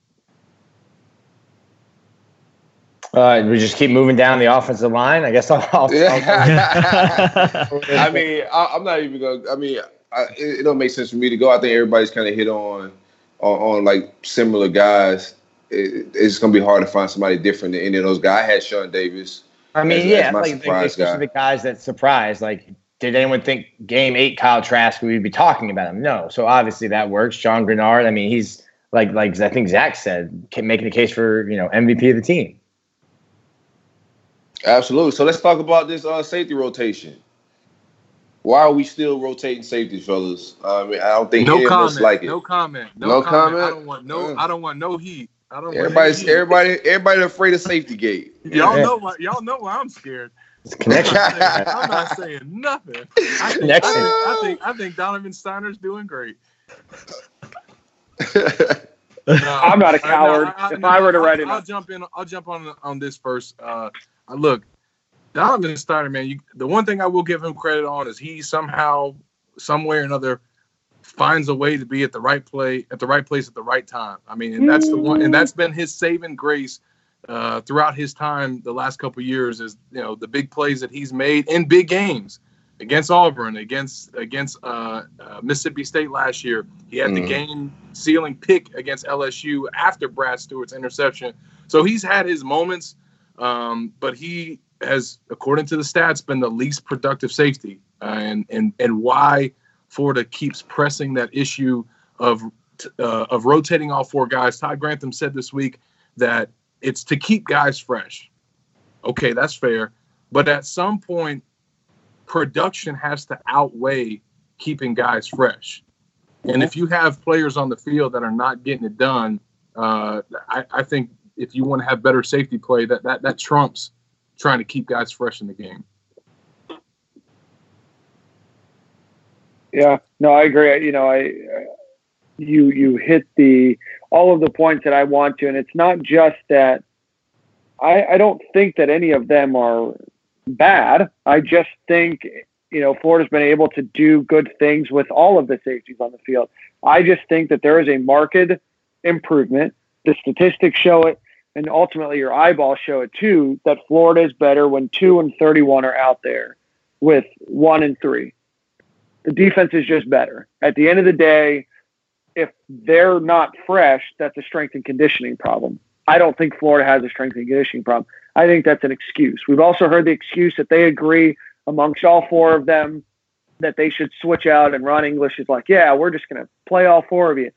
Uh, we just keep moving down the offensive line. I guess I'll. I'll, I'll I mean, I, am not even going. I mean, I, it, it, don't make sense for me to go. I think everybody's kind of hit on, on, on like similar guys. It, it's gonna be hard to find somebody different than any of those guys. I had Shawn Davis. I mean, as, yeah, as like the specific guy. guys that surprised. Like, did anyone think game eight Kyle Trask we'd be talking about him? No. So obviously that works. John Greenard. I mean, he's like like I think Zach said, making the case for you know MVP of the team. Absolutely. So let's talk about this uh, safety rotation. Why are we still rotating safeties, fellas? I mean, I don't think no comment, like it. No comment. No, no comment. I don't want no. I don't want no heat. I don't. Everybody's everybody everybody afraid of safety gate. Y'all yeah. know why. Y'all know why I'm scared. It's connection. I'm, not saying, I'm not saying nothing. I think, I think, I think, I think Donovan Stiner's doing great. No, I'm not a coward. I, I, if I were to write it, I'll jump in. I'll jump on on this first. Uh, look, Donovan Stiner, man, you, the one thing I will give him credit on is he somehow, somewhere or another, finds a way to be at the right play at the right place at the right time. I mean, and that's the one, and that's been his saving grace uh, throughout his time the last couple years. Is you know the big plays that he's made in big games against Auburn, against against uh, uh, Mississippi State last year. He had mm. the game sealing pick against LSU after Brad Stewart's interception. So he's had his moments, um, but he has, according to the stats, been the least productive safety, uh, and and and why Florida keeps pressing that issue of uh, of rotating all four guys. Todd Grantham said this week that it's to keep guys fresh. Okay, that's fair, but at some point, production has to outweigh keeping guys fresh. And if you have players on the field that are not getting it done, uh, I, I think if you want to have better safety play, that that that trumps trying to keep guys fresh in the game. Yeah, no, I agree. You know, I you you hit the all of the points that I want to, and it's not just that. I I don't think that any of them are bad. I just think you know Florida's been able to do good things with all of the safeties on the field. I just think that there is a marked improvement. The statistics show it, and ultimately your eyeballs show it too. That Florida is better when two and thirty-one are out there, with one and three. The defense is just better. At the end of the day, if they're not fresh, that's a strength and conditioning problem. I don't think Florida has a strength and conditioning problem. I think that's an excuse. We've also heard the excuse that they agree amongst all four of them that they should switch out and Ron English is like, yeah, we're just going to play all four of you.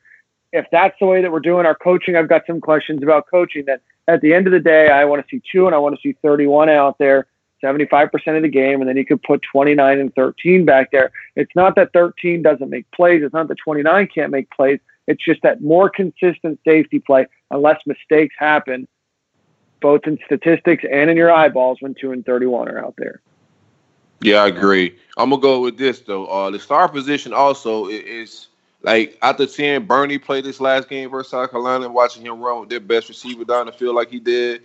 If that's the way that we're doing our coaching, I've got some questions about coaching that at the end of the day, I want to see two and I want to see 31 out there 75% of the game, and then you could put 29 and 13 back there. It's not that 13 doesn't make plays. It's not that 29 can't make plays. It's just that more consistent safety play, unless mistakes happen, both in statistics and in your eyeballs when 2 and 31 are out there. Yeah, I agree. I'm gonna go with this though. Uh, the star position also is like after seeing Burney play this last game versus South Carolina and watching him run with their best receiver down the field like he did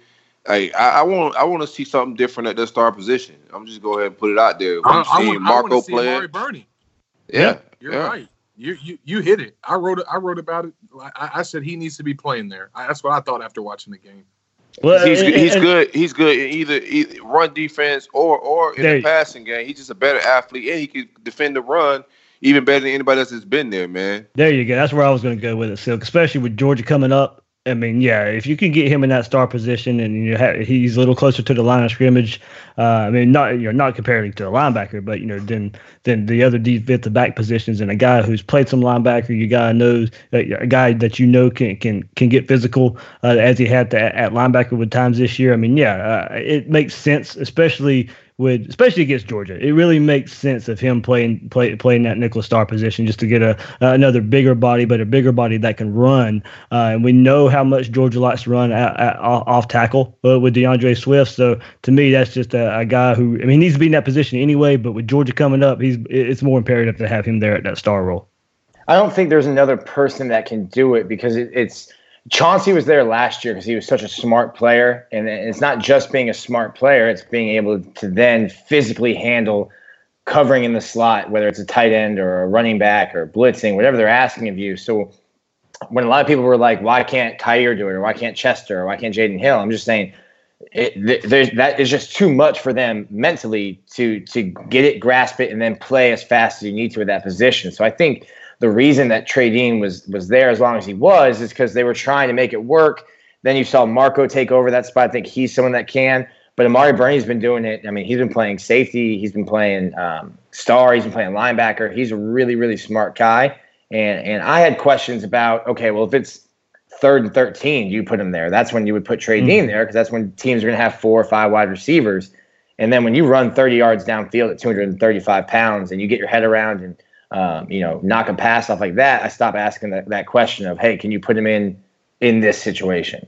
Hey, I, I, want I want to see something different at the star position. I'm just go ahead and put it out there. I'm seeing Marco play. Burney. Yeah, yeah, you're yeah. right. You, you you hit it. I wrote it. I wrote about it. I, I said he needs to be playing there. I, that's what I thought after watching the game. Well, he's and, he's and, good. He's good in either, either run defense or or in the passing game. He's just a better athlete, and he can defend the run even better than anybody else that's been there, man. There you go. That's where I was going to go with it, Silk. Especially with Georgia coming up I mean, yeah, if you can get him in that star position and you have, he's a little closer to the line of scrimmage, uh, I mean, not you know not comparing to a linebacker, but you know then then the other defensive back positions and a guy who's played some linebacker, you guy knows a guy that you know can can can get physical uh, as he had to, at linebacker with times this year. I mean, yeah, uh, it makes sense, especially would, especially against Georgia. It really makes sense of him playing play, playing that nickel star position just to get a uh, another bigger body, but a bigger body that can run. Uh, and we know how much Georgia likes to run at, at, off tackle uh, with D'Andre Swift. So to me, that's just a, a, guy who I mean he needs to be in that position anyway. But with Georgia coming up, he's it's more imperative to have him there at that star role. I don't think there's another person that can do it because it, it's Chauncey was there last year because he was such a smart player, and it's not just being a smart player; it's being able to then physically handle covering in the slot, whether it's a tight end or a running back or blitzing, whatever they're asking of you. So when a lot of people were like, "Why can't Kaiir do it?" or "Why can't Chester?" or "Why can't Jaden Hill?" I'm just saying. It, that is just too much for them mentally to to get it, grasp it, and then play as fast as you need to at that position. So I think the reason that Trey Dean was was there as long as he was is because they were trying to make it work. Then you saw Marco take over that spot. I think he's someone that can. But Amari Burney's been doing it. I mean, he's been playing safety. He's been playing um, star. He's been playing linebacker. He's a really, really smart guy. And and I had questions about okay, well, if it's third and thirteen, you put him there. That's when you would put Trey mm-hmm. Dean there because that's when teams are going to have four or five wide receivers. And then when you run 30 yards downfield at 235 pounds and you get your head around and um, you know, knock a pass off like that, I stop asking that, that question of, hey, can you put him in in this situation?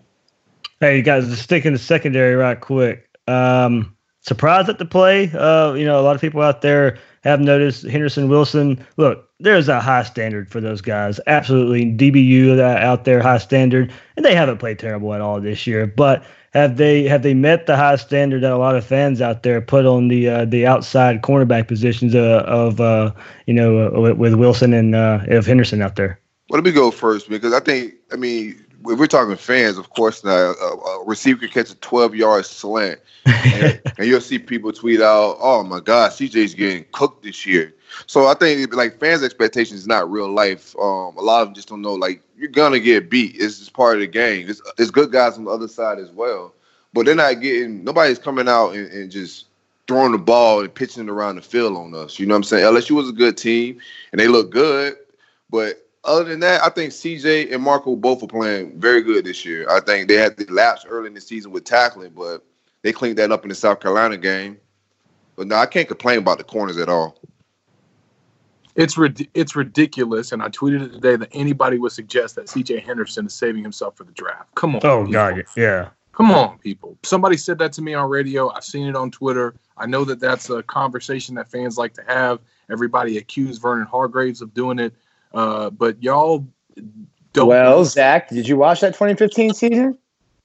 Hey, you guys, just stick in the secondary right quick. Um, surprised at the play. Uh, you know, a lot of people out there have noticed Henderson Wilson. Look, there's a high standard for those guys. Absolutely, DBU out there, high standard, and they haven't played terrible at all this year. But have they have they met the high standard that a lot of fans out there put on the uh, the outside cornerback positions uh, of uh, you know uh, with, Wilson and uh, of Henderson out there? Well, let me go first because I think I mean if we're talking fans, of course, now a, a receiver can catch a 12 yard slant, and, and, you'll see people tweet out, "Oh my God, CJ's getting cooked this year." So I think like fans' expectations is not real life. Um, a lot of them just don't know like you're gonna get beat. It's just part of the game. It's, there's good guys on the other side as well, but they're not getting. Nobody's coming out and, and just throwing the ball and pitching it around the field on us. You know what I'm saying? LSU was a good team and they look good, but other than that, I think CJ and Marco both are playing very good this year. I think they had the lapse early in the season with tackling, but they cleaned that up in the South Carolina game. But no, I can't complain about the corners at all. It's it's ridiculous, and I tweeted it today that anybody would suggest that C.J. Henderson is saving himself for the draft. Come on. Oh people. God, yeah. Come on, people. Somebody said that to me on radio. I've seen it on Twitter. I know that that's a conversation that fans like to have. Everybody accused Vernon Hargreaves of doing it, uh, but y'all don't. Well, Zach, did you watch that 2015 season?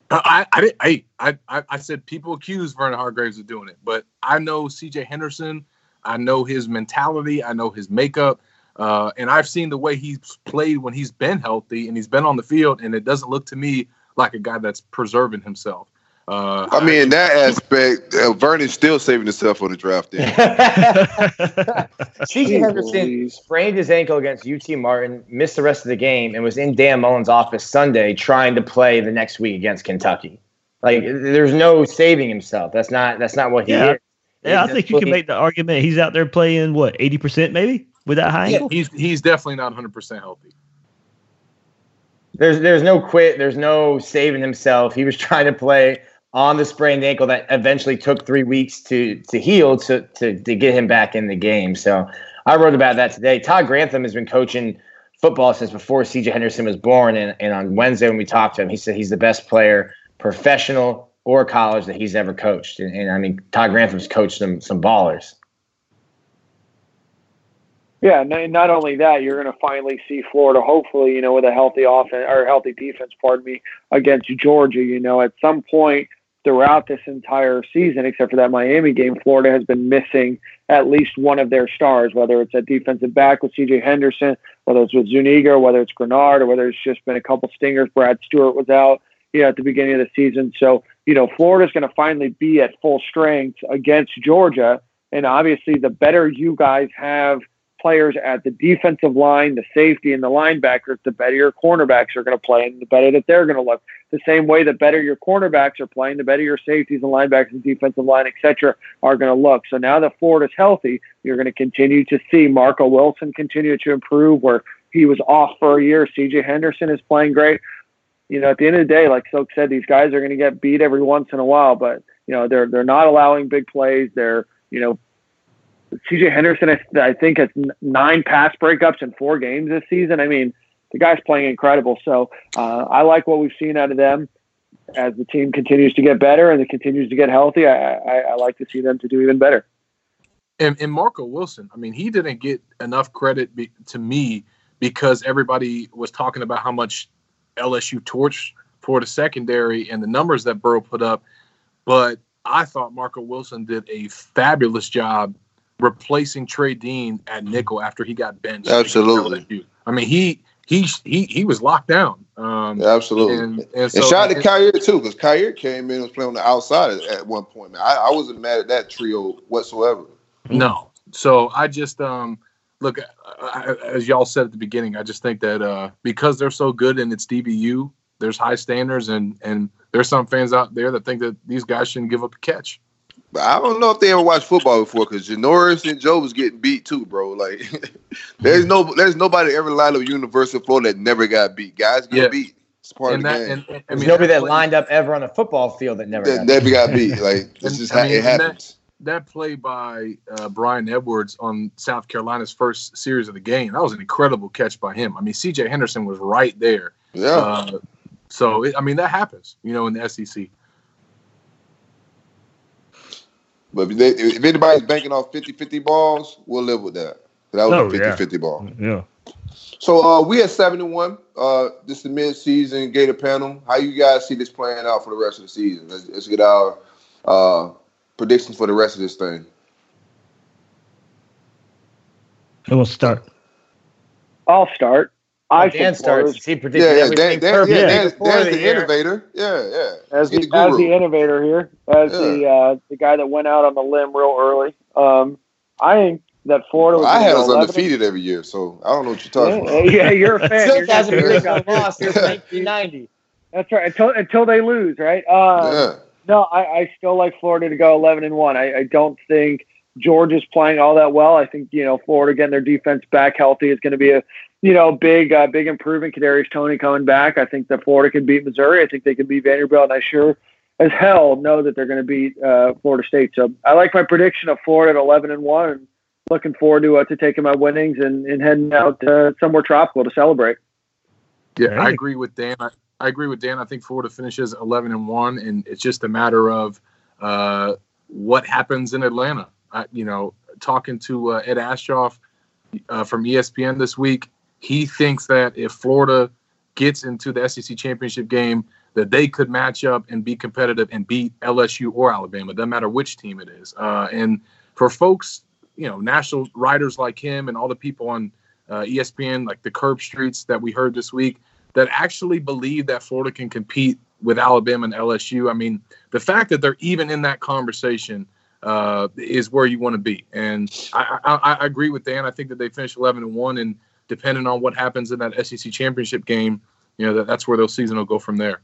I, I, didn't. I, I, I said people accuse Vernon Hargreaves of doing it, but I know C.J. Henderson. I know his mentality. I know his makeup, uh, and I've seen the way he's played when he's been healthy and he's been on the field, and it doesn't look to me like a guy that's preserving himself. Uh, I mean, in that aspect, uh, Vernon's still saving himself for the draft. Then. C.J. Henderson sprained his ankle against UT Martin, missed the rest of the game, and was in Dan Mullen's office Sunday trying to play the next week against Kentucky. Like, there's no saving himself. That's not. That's not what he Yeah. is. Yeah, I think you can make the argument he's out there playing what eighty percent maybe with that high yeah, ankle. he's he's definitely not 100 percent healthy. There's there's no quit. There's no saving himself. He was trying to play on the sprained ankle that eventually took three weeks to to heal to to to get him back in the game. So I wrote about that today. Todd Grantham has been coaching football since before CJ Henderson was born, and, and on Wednesday when we talked to him, he said he's the best player, professional or college, that he's ever coached. And, and I mean, Todd Grantham's coached some some ballers. Yeah, and not only that, you're going to finally see Florida, hopefully, you know, with a healthy offense or healthy defense, pardon me, against Georgia. You know, at some point throughout this entire season, except for that Miami game, Florida has been missing at least one of their stars, whether it's a defensive back with C.J. Henderson, whether it's with Zuniga, whether it's Greenard, or whether it's just been a couple stingers. Brad Stewart was out, you know, at the beginning of the season. So, you know, Florida's going to finally be at full strength against Georgia. And obviously, the better you guys have players at the defensive line, the safety, and the linebackers, the better your cornerbacks are going to play and the better that they're going to look. The same way the better your cornerbacks are playing, the better your safeties and linebackers and defensive line, et cetera, are going to look. So now that Florida's healthy, you're going to continue to see Marco Wilson continue to improve where he was off for a year. CJ Henderson is playing great. You know, at the end of the day, like Silk said, these guys are going to get beat every once in a while, but you know, they're they're not allowing big plays. They're, you know, CJ Henderson, I, think, has nine pass breakups in four games this season. I mean, the guy's playing incredible. So uh, I like what we've seen out of them as the team continues to get better and it continues to get healthy. I, I, I like to see them to do even better. And, and Marco Wilson, I mean, he didn't get enough credit be, to me because everybody was talking about how much LSU torched for the secondary and the numbers that Burrow put up. But I thought Marco Wilson did a fabulous job replacing Trey Dean at nickel after he got benched. Absolutely. I mean, he he he he was locked down. Um, Absolutely. And, And, and so shout out to Kyrie too, because Kyrie came in and was playing on the outside at, at one point. Man, I, I wasn't mad at that trio whatsoever. No. So I just um look I, I- as y'all said at the beginning. I just think that uh because they're so good and it's DBU, there's high standards and and there's some fans out there that think that these guys shouldn't give up a catch. But I don't know if they ever watched football before, because Janoris and Joe was getting beat too, bro. Like, there's no, there's nobody ever lined up University of Florida that never got beat. Guys get Yeah. beat. It's part And of the game. and, and I There's mean nobody that lined up ever on a football field that never. that got never got beat. Like, this is just I how mean, it and that- happens. That play by uh, Bryan Edwards on South Carolina's first series of the game, that was an incredible catch by him. I mean, CJ Henderson was right there. yeah. Uh, so, it, I mean, that happens, you know, in the SEC. But if, they, if anybody's banking off 50-50 balls, we'll live with that. That was Oh, a yeah. 50-50 ball. Yeah. So uh, we at seven and one. Uh, this is the mid-season Gator panel. How you guys see this playing out for the rest of the season? Let's, let's get our uh, predictions for the rest of this thing. And we'll start. I'll start. I Dan think Florida's- starts. He predicted Yeah, yeah. everything Dan, Dan, yeah, Yeah. Dan's, Dan's the the innovator. Yeah, yeah. as the, the as the innovator here, as the uh, the guy that went out on the limb real early. Um, I think that Florida was. I had go us 11 undefeated every year, so I don't know what you're talking Yeah, about. yeah, you're a fan. Silk You're hasn't you're- produced a loss since 1990. That's right. Until until they lose, right? Um, Yeah. No, I, I still like Florida to go 11 and one. I, I don't think Georgia's playing all that well. I think you know Florida getting their defense back healthy is going to be a you know big uh, big improvement. Kadarius Toney coming back. I think that Florida can beat Missouri. I think they can beat Vanderbilt, and I sure as hell know that they're going to beat uh, Florida State. So I like my prediction of Florida at 11 and one. And looking forward to uh, to taking my winnings and, and heading out uh, somewhere tropical to celebrate. Yeah, I agree with Dan. I, I, agree with Dan. I think Florida finishes 11 and one, and it's just a matter of uh, what happens in Atlanta. I, you know, talking to uh, Ed Aschoff uh, from ESPN this week, he thinks that if Florida gets into the SEC championship game, that they could match up and be competitive and beat LSU or Alabama, doesn't matter which team it is. Uh, and for folks, you know, national writers like him and all the people on uh, ESPN, like the Herbstreits that we heard this week, that actually believe that Florida can compete with Alabama and LSU. I mean, the fact that they're even in that conversation uh, is where you want to be. And I, I, I, agree with Dan. I think that they finished 11 and one, and depending on what happens in that SEC championship game, you know, that, that's where their season will go from there.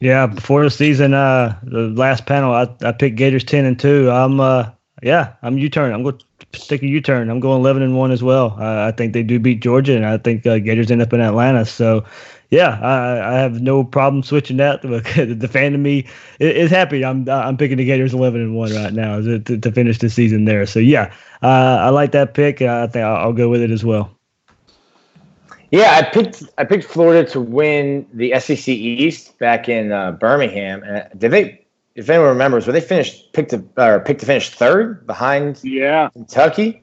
Yeah, before the season, uh, the last panel, I, I picked Gators 10 and two. I'm, uh, yeah, I'm U-turn. I'm going to take a U-turn. I'm going 11 and one as well. Uh, I think they do beat Georgia, and I think uh, Gators end up in Atlanta. So, yeah, I, I have no problem switching that. the fan of me is happy. I'm I'm picking the Gators 11 and one right now to, to finish the season there. So yeah, uh, I like that pick. I think I'll, I'll, go with it as well. Yeah, I picked I picked Florida to win the SEC East back in uh, Birmingham. And did they? If anyone remembers, were they finished picked to or picked to finish third behind yeah Kentucky?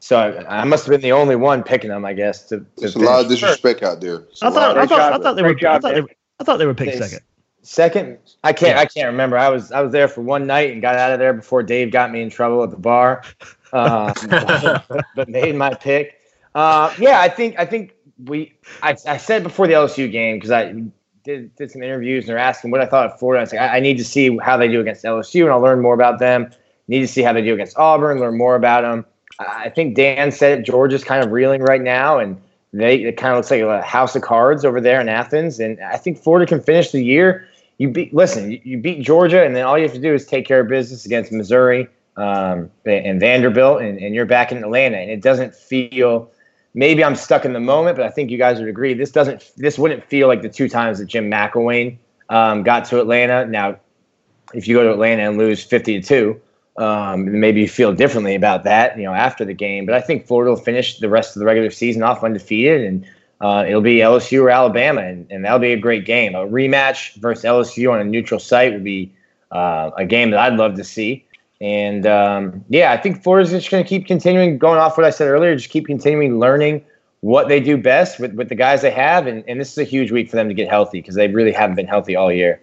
So I, I, must have been the only one picking them, I guess. To, to There's a lot of disrespect out there. I thought, I thought, I thought they were. I thought they were, I thought they were picked second. Second, I can't. Yeah. I can't remember. I was I was there for one night and got out of there before Dave got me in trouble at the bar, um, but, but, made my pick. Uh, yeah, I think I think we. I, I said before the LSU game because I did, did some interviews and they're asking what I thought of Florida. I was like, I, I need to see how they do against LSU and I'll learn more about them. Need to see how they do against Auburn, learn more about them. I think Dan said Georgia's kind of reeling right now, and they it kind of looks like a house of cards over there in Athens. And I think Florida can finish the year. You beat listen, you beat Georgia, and then all you have to do is take care of business against Missouri um, and Vanderbilt, and, and you're back in Atlanta. And it doesn't feel maybe I'm stuck in the moment, but I think you guys would agree this doesn't this wouldn't feel like the two times that Jim McElwain um, got to Atlanta. Now, if you go to Atlanta and lose fifty to two, um, maybe you feel differently about that, you know, after the game. But I think Florida will finish the rest of the regular season off undefeated, and uh, it'll be LSU or Alabama, and, and that'll be a great game. A rematch versus LSU on a neutral site would be uh, a game that I'd love to see. And um, yeah, I think Florida's just going to keep continuing going off what I said earlier, just keep continuing learning what they do best with, with the guys they have. And, and this is a huge week for them to get healthy because they really haven't been healthy all year.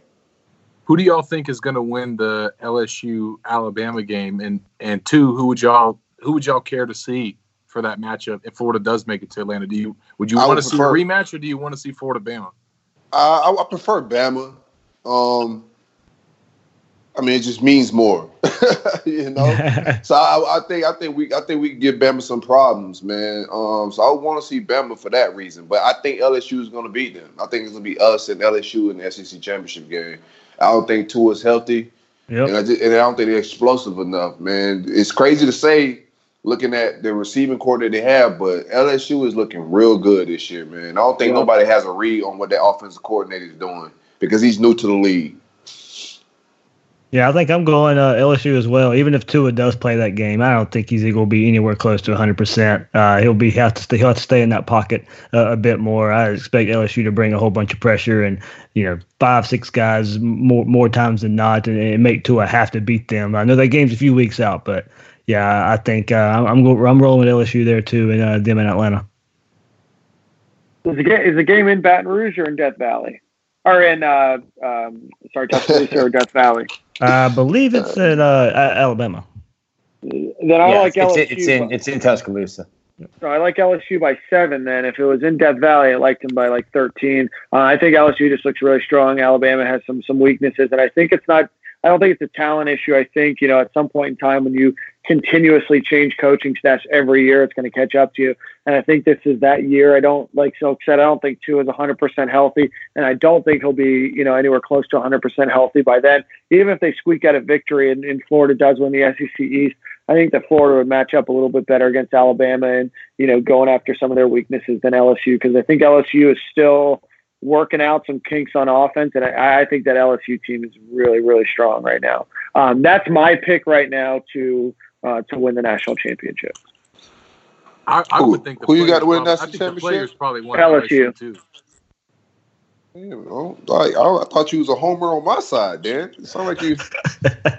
Who do y'all think is going to win the LSU Alabama game? And and two, who would y'all who would y'all care to see for that matchup if Florida does make it to Atlanta? Do you would you want to see a rematch or do you want to see Florida Bama? Uh, I, I, prefer Bama. Um, I mean, it just means more, you know. so I, I, think I think we I think we can give Bama some problems, man. Um, so I want to see Bama for that reason. But I think LSU is going to beat them. I think it's going to be us and LSU in the SEC championship game. I don't think Tua's healthy. Yep. And, I just, and I don't think they're explosive enough, man. It's crazy to say looking at the receiving corps that they have, but LSU is looking real good this year, man. I don't think nobody has a read on what that offensive coordinator is doing because he's new to the league. Yeah, I think I'm going uh, LSU as well. Even if Tua does play that game, I don't think he's going to be anywhere close to 100. Uh, percent He'll be have to stay, he'll have to stay in that pocket uh, a bit more. I expect LSU to bring a whole bunch of pressure and you know five six guys more more times than not, and, and make Tua have to beat them. I know that game's a few weeks out, but yeah, I think uh, I'm I'm, I'm rolling with LSU there too, and uh, them in Atlanta. Is the game is game in Baton Rouge or in Death Valley? Or in uh, um, sorry, Tuscaloosa or Death Valley? I believe it's in uh, Alabama. Then I like LSU. It's, it's in it's in Tuscaloosa. So I like LSU by seven. Then if it was in Death Valley, I liked them by like thirteen. Uh, I think LSU just looks really strong. Alabama has some some weaknesses, and I think it's not. I don't think it's a talent issue. I think you know at some point in time when you continuously change coaching staffs every year, it's going to catch up to you. And I think this is that year. I don't like Silk said. I don't think Tua is 100% healthy, and I don't think he'll be you know anywhere close to 100% healthy by then. Even if they squeak out a victory and, and Florida does win the SEC East, I think that Florida would match up a little bit better against Alabama and you know going after some of their weaknesses than LSU because I think LSU is still working out some kinks on offense, and I, I think that LSU team is really really strong right now. Um, that's my pick right now to uh, to win the national championship. I, I Who- would think the who you got to win probably- national I think the championship? players probably want LSU. LSU too. You know, like I, I thought you was a homer on my side, Dan. It sounded like you.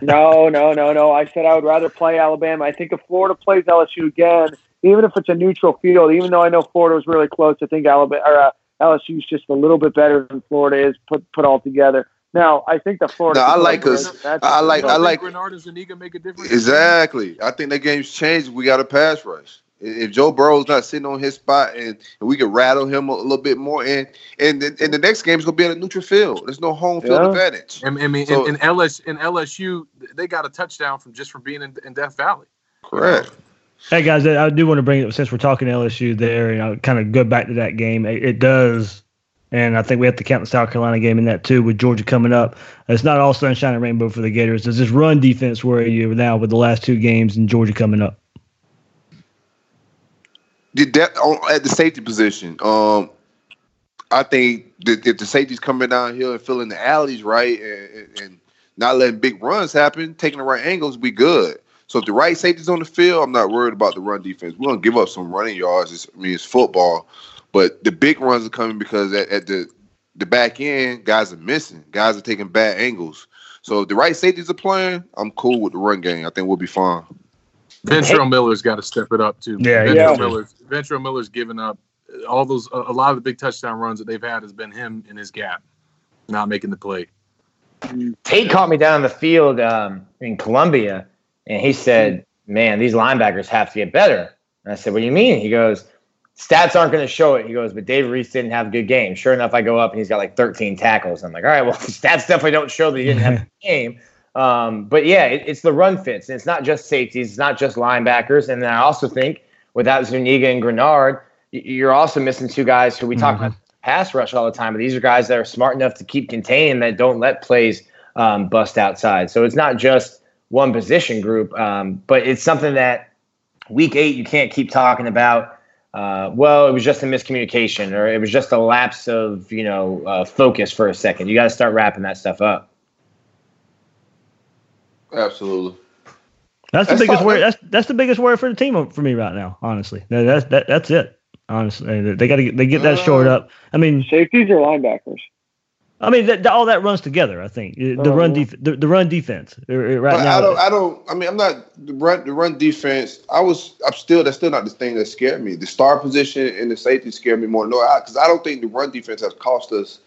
No, no, no, no. I said I would rather play Alabama. I think if Florida plays LSU again, even if it's a neutral field, even though I know Florida was really close, I think Alabama or uh, LSU is just a little bit better than Florida is put put all together. Now, I think the Florida. No, I like Florida- us. I like- You I like- Greenard and Zuniga make a difference. Exactly. I think that game's changed. We got a pass rush. If Joe Burrow's not sitting on his spot and, and we can rattle him a little bit more, and and the, and the next game's gonna be at a neutral field. There's no home field Yeah. advantage. I mean, So- in, in LS in LSU, they got a touchdown from just from being in, in Death Valley. Correct. Hey guys, I I do want to bring it since we're talking LSU there, and I'll kind of go back to that game. It, it does, and I think we have to count the South Carolina game in that too, with Georgia coming up. It's not all sunshine and rainbow for the Gators. Does this run defense worry you now with the last two games and Georgia coming up? At the safety position. Um, I think that if the safety's coming down here and filling the alleys right and, and, and not letting big runs happen, taking the right angles, we good. So if the right safety's on the field, I'm not worried about the run defense. We're gonna give up some running yards. It's, I mean, it's football, but the big runs are coming because at, at the the back end, guys are missing. Guys are taking bad angles. So if the right safeties are playing, I'm cool with the run game. I think we'll be fine. Ventrell Miller's got to step it up too. Yeah, he Ventrell does. Miller's Ventrell Miller's given up all those. A, a lot of the big touchdown runs that they've had has been him in his gap, not making the play. Tate caught me down the field um, in Columbia, and he said, "Man, these linebackers have to get better." And I said, "What do you mean?" He goes, "Stats aren't going to show it." He goes, "But Dave Reese didn't have a good game." Sure enough, I go up and he's got like 13 tackles. I'm like, "All right, well, stats definitely don't show that he didn't have a good game." Um, but yeah, it, it's the run fits, and it's not just safeties, it's not just linebackers. And then I also think without Zuniga and Greenard, you're also missing two guys who we talk about pass rush all the time, but these are guys that are smart enough to keep contained that don't let plays um, bust outside. So it's not just one position group, um, but it's something that week eight you can't keep talking about. Uh, well, it was just a miscommunication, or it was just a lapse of you know uh, focus for a second. You got to start wrapping that stuff up. Absolutely. That's the That's biggest word. That's that's the biggest word for the team for me right now. Honestly, No, that's that, that's it. Honestly, they got to they get that short up. I mean, Safeties or linebackers? I mean that, all that runs together. I think the Oh, run def- the, the run defense uh, uh, right But now. I don't. I don't. I mean, I'm not the run. The run defense. I was. I'm still. That's still not the thing that scared me. The star position and the safety scared me more. No, because I, don't think the run defense has cost us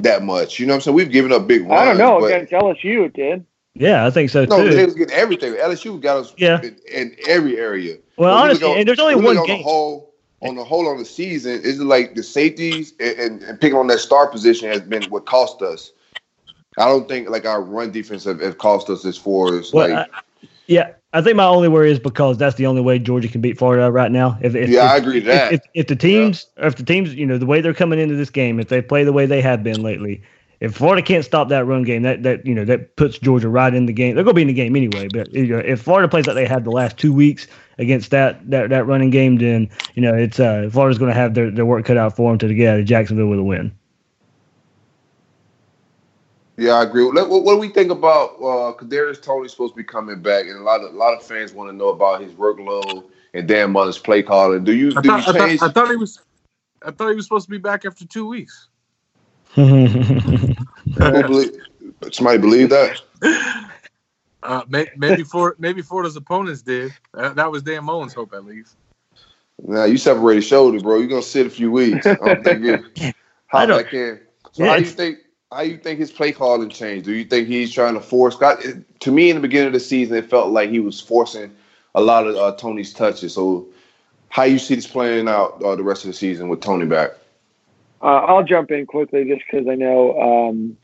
that much. You know what I'm saying? We've given up big runs. I don't know. but- Against LSU, it did. yeah, I think so no, too. No, they was getting everything. LSU got us Yeah. in, in every area. well, When honestly, look on- and there's only one on game. The whole, on the whole on the season, is it like the safeties and, and, and picking on that star position has been what cost us. I don't think like our run defense have, have cost us as far as Well, like. I- yeah, I think my only worry is because that's the only way Georgia can beat Florida right now. If, if Yeah, if, I agree if- that. If, if the teams, if the teams, you know, the way they're coming into this game, if they play the way they have been lately, if Florida can't stop that run game, that that you know that puts Georgia right in the game. They're going to be in the game anyway. But you know, if Florida plays like they had the last two weeks against that that, that running game, then you know it's uh, Florida's going to have their, their work cut out for them to get out of Jacksonville with a win. Yeah, I agree. What, what, what do we think about uh Kadarius Toney's supposed to be coming back, and a lot of a lot of fans want to know about his workload and Dan Mullen's play calling. Do you I do thought, you change? thought, I thought he was. I thought he was supposed to be back after two weeks. Believe, somebody believe that? Uh, may, maybe for maybe Florida's opponents did. That, that was Dan Mullen's hope, at least. Nah, you separated shoulder, bro. You're gonna sit a few weeks. I don't think you. How I don't- I can. So Yeah, how do you think? How you think his play calling changed? Do you think he's trying to force? God, to me, in the beginning of the season, it felt like he was forcing a lot of uh, Toney's touches. So, how you see this playing out uh, the rest of the season with Toney back? Uh, I'll jump in quickly just because I know, um,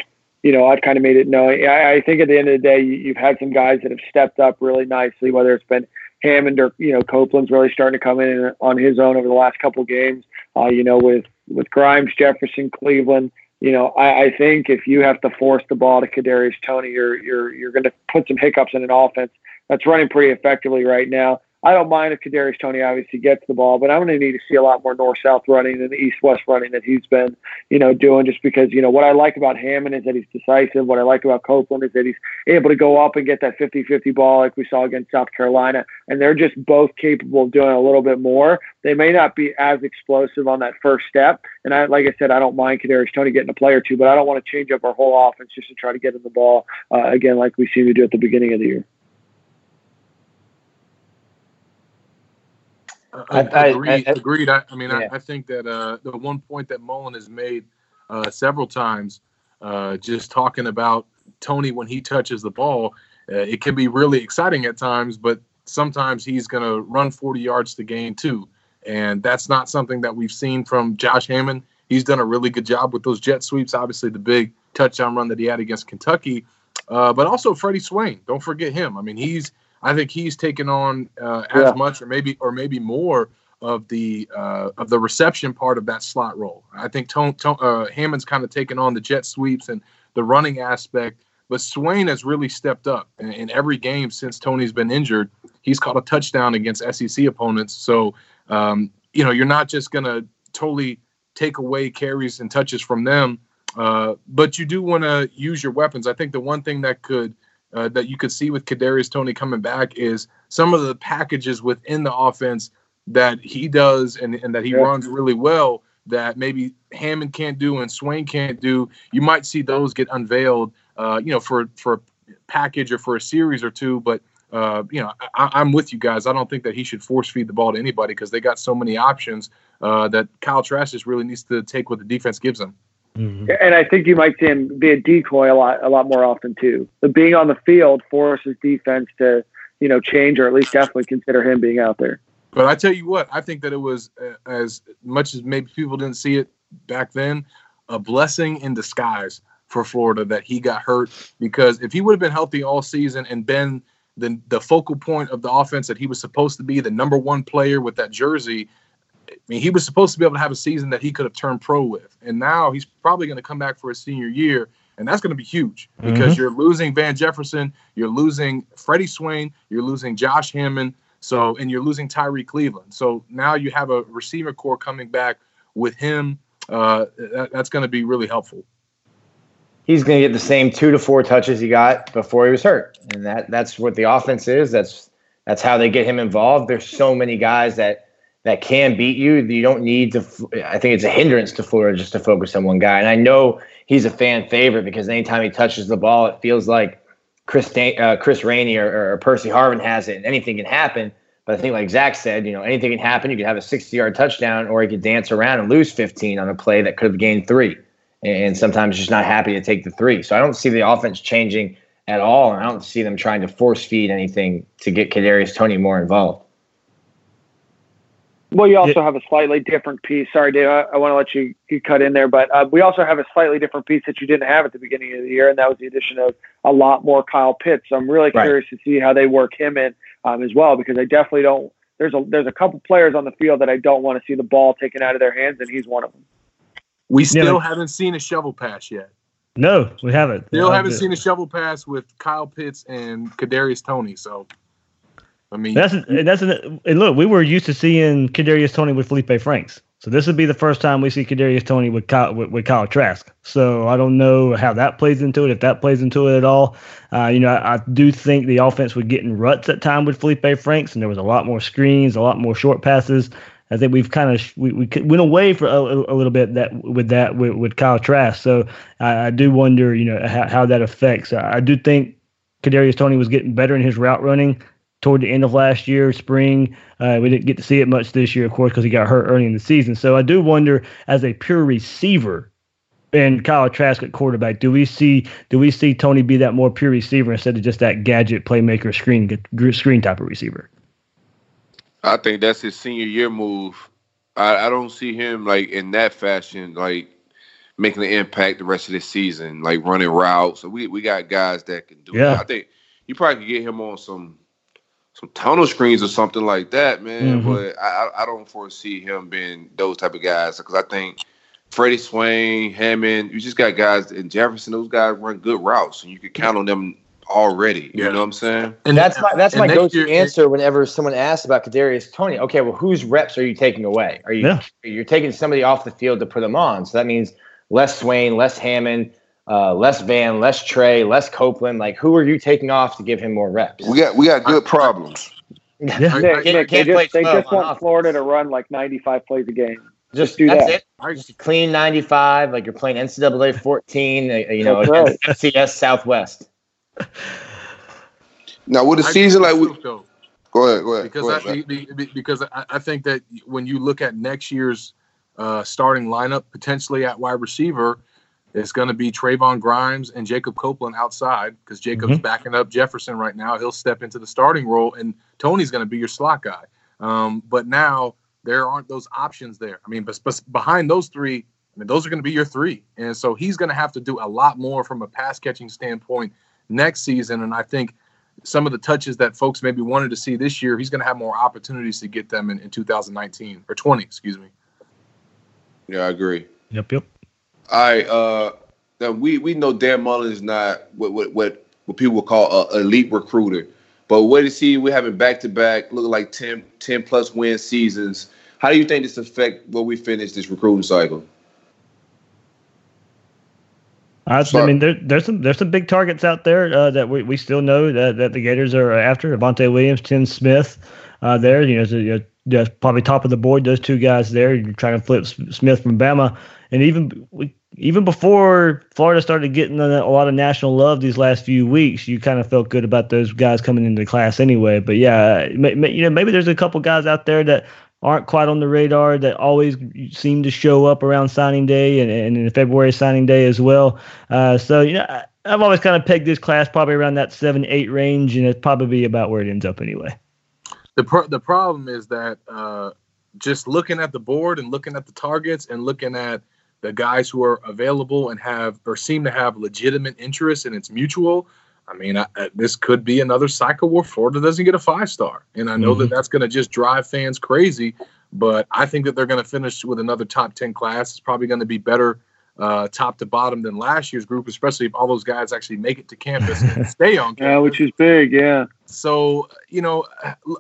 you know, I've kind of made it known. I, I think at the end of the day, you, you've had some guys that have stepped up really nicely, whether it's been Hammond or, you know, Copeland's really starting to come in on his own over the last couple games, uh, you know, with, with Grimes, Jefferson, Cleveland. You know, I, I think if you have to force the ball to Kadarius Toney, you're you're you're going to put some hiccups in an offense that's running pretty effectively right now. I don't mind if Kadarius Toney obviously gets the ball, but I'm going to need to see a lot more north-south running than the east-west running that he's been, you know, doing. Just because you know what I like about Hammond is that he's decisive. What I like about Copeland is that he's able to go up and get that 50-50 ball like we saw against South Carolina, and they're just both capable of doing a little bit more. They may not be as explosive on that first step, and I, like I said, I don't mind Kadarius Toney getting a play or two, but I don't want to change up our whole offense just to try to get in the ball uh, again like we seem to do at the beginning of the year. I, I, agreed. I, agreed. I, mean, yeah. I, think that uh, the one point that Mullen has made uh, several times, uh, just talking about Toney when he touches the ball, uh, it can be really exciting at times, but sometimes he's going to run 40 yards to gain too. And that's not something that we've seen from Josh Hammond. He's done a really good job with those jet sweeps. Obviously, the big touchdown run that he had against Kentucky, uh, but also Freddie Swain. Don't forget him. I mean, he's I think he's taken on uh, as yeah. much or maybe or maybe more of the uh, of the reception part of that slot role. I think Tone, Tone, uh, Hammond's kind of taken on the jet sweeps and the running aspect, but Swain has really stepped up in, in every game since Toney's been injured. He's caught a touchdown against SEC opponents. So um, you know you're not just gonna totally take away carries and touches from them, uh, but you do want to use your weapons. I think the one thing that could uh, that you could see with Kadarius Toney coming back is some of the packages within the offense that he does and, and that he yeah. runs really well that maybe Hammond can't do and Swain can't do. You might see those get unveiled, uh, you know, for for a package or for a series or two. But uh, you know, I, am with you guys. I don't think that he should force feed the ball to anybody because they got so many options uh, that Kyle Trask just really needs to take what the defense gives him. Mm-hmm. And I think you might see him be a decoy a lot, a lot more often too. But being on the field forces defense to, you know, change or at least definitely consider him being out there. But I tell you what, I think that it was uh, as much as maybe people didn't see it back then, a blessing in disguise for Florida that he got hurt because if he would have been healthy all season and been the the focal point of the offense that he was supposed to be, the number one player with that jersey, I mean, he was supposed to be able to have a season that he could have turned pro with, and now he's probably going to come back for his senior year, and that's going to be huge because mm-hmm. you're losing Van Jefferson, you're losing Freddie Swain, you're losing Josh Hammond, so and you're losing Tyrie Cleveland. So now you have a receiver corps coming back with him. Uh, that, that's going to be really helpful. He's going to get the same two to four touches he got before he was hurt, and that that's what the offense is. That's that's how they get him involved. There's so many guys that that can beat you. You don't need to. I think it's a hindrance to Florida just to focus on one guy. And I know he's a fan favorite because anytime he touches the ball, it feels like Chris uh, Chris Rainey or, or, Percy Harvin has it, and anything can happen. But I think, like Zach said, you know, anything can happen. You could have a 60-yard touchdown, or you could dance around and lose 15 on a play that could have gained three. And sometimes just not happy to take the three. So I don't see the offense changing at all, and I don't see them trying to force feed anything to get Kadarius Toney more involved. Well, you also have a slightly different piece. Sorry, Dave, I, I want to let you, you cut in there, but uh, we also have a slightly different piece that you didn't have at the beginning of the year, and that was the addition of a lot more Kyle Pitts. So I'm really right. curious to see how they work him in um, as well, because I definitely don't. There's a there's a couple players on the field that I don't want to see the ball taken out of their hands, and he's one of them. We still yeah. haven't seen a shovel pass yet. No, we haven't. Still haven't seen a shovel pass with Kyle Pitts and Kadarius Toney. So I mean, that's that's an, look, we were used to seeing Kadarius Toney with Felipe Franks, so this would be the first time we see Kadarius Toney with Kyle, with, with Kyle Trask. So I don't know how that plays into it, if that plays into it at all. Uh, you know, I, I, do think the offense would get in ruts at time with Felipe Franks, and there was a lot more screens, a lot more short passes. I think we've kind of we, we went away for a, a, little bit that with that with, with Kyle Trask. So I, I do wonder, you know, how, how that affects. I, I do think Kadarius Toney was getting better in his route running toward the end of last year, spring. Uh, we didn't get to see it much this year, of course, because he got hurt early in the season. So I do wonder, as a pure receiver, and Kyle Trask at quarterback, do we see do we see Toney be that more pure receiver instead of just that gadget playmaker screen screen type of receiver? I think that's his senior year move. I, I don't see him like in that fashion, like making an impact the rest of the season, like running routes. So we we got guys that can do yeah. it. I think you probably could get him on some some tunnel screens or something like that, man. Mm-hmm. But I, I don't foresee him being those type of guys because I think Freddie Swain, Hammond, you just got guys in Jefferson. Those guys run good routes, and you can count on them already. You Yeah. know what I'm saying? And that's my that's and my go-to year- answer whenever someone asks about Kadarius Toney. Okay, well, whose reps are you taking away? Are you Yeah. you're taking somebody off the field to put them on? So that means less Swain, less Hammond, uh, less Van, less Trey, less Copeland. Like, who are you taking off to give him more reps? We got we got good problems. Yeah. I- Nick, Nick, they can't just, play they 12 just want offense. Florida to run like 95 plays a game. Just do that's that. it. Just a clean 95, like you're playing NCAA 14, uh, you know, That's against FCS Southwest. Now with a I season like we with Silk, go ahead, go ahead. because go I, ahead, be- be- because I, I think that when you look at next year's uh, starting lineup, potentially at wide receiver, it's going to be Trevon Grimes and Jacob Copeland outside because Jacob's Mhm. backing up Jefferson right now. He'll step into the starting role, and Toney's going to be your slot guy. Um, but now there aren't those options there. I mean, but, but behind those three, I mean, those are going to be your three, and so he's going to have to do a lot more from a pass catching standpoint next season. And I think some of the touches that folks maybe wanted to see this year, he's going to have more opportunities to get them in, in 2019 or 20, excuse me. yeah, I agree. Yep, yep. All right, uh, now we we know Dan Mullen is not what what what, what people would call a elite recruiter, but what is he? We're having back to back, looking like 10, 10 plus win seasons. How do you think this affect where we finish this recruiting cycle? I, I mean, there, there's some there's some big targets out there uh, that we, we still know that, that the Gators are after. Avantae Williams, Tim Smith, uh, there. You know, so, you know, just probably top of the board. Those two guys there. You're trying to flip Smith from Bama, and even we, even before Florida started getting a, a lot of national love these last few weeks, you kind of felt good about those guys coming into class anyway. But yeah, may, may, you know, maybe there's a couple guys out there that aren't quite on the radar that always seem to show up around signing day and, and in February signing day as well. Uh, so, you know, I, I've always kind of pegged this class probably around that seven, eight range, and it's probably about where it ends up anyway. The, pro- the problem is that uh, just looking at the board and looking at the targets and looking at the guys who are available and have or seem to have legitimate interest and it's mutual. I mean, I, I- this could be another cycle where Florida doesn't get a five star, and I know that that's going to just drive fans crazy. But I think that they're going to finish with another top ten class. It's probably going to be better uh, top to bottom than last year's group, especially if all those guys actually make it to campus and stay on campus. Yeah, which is big. Yeah. So you know,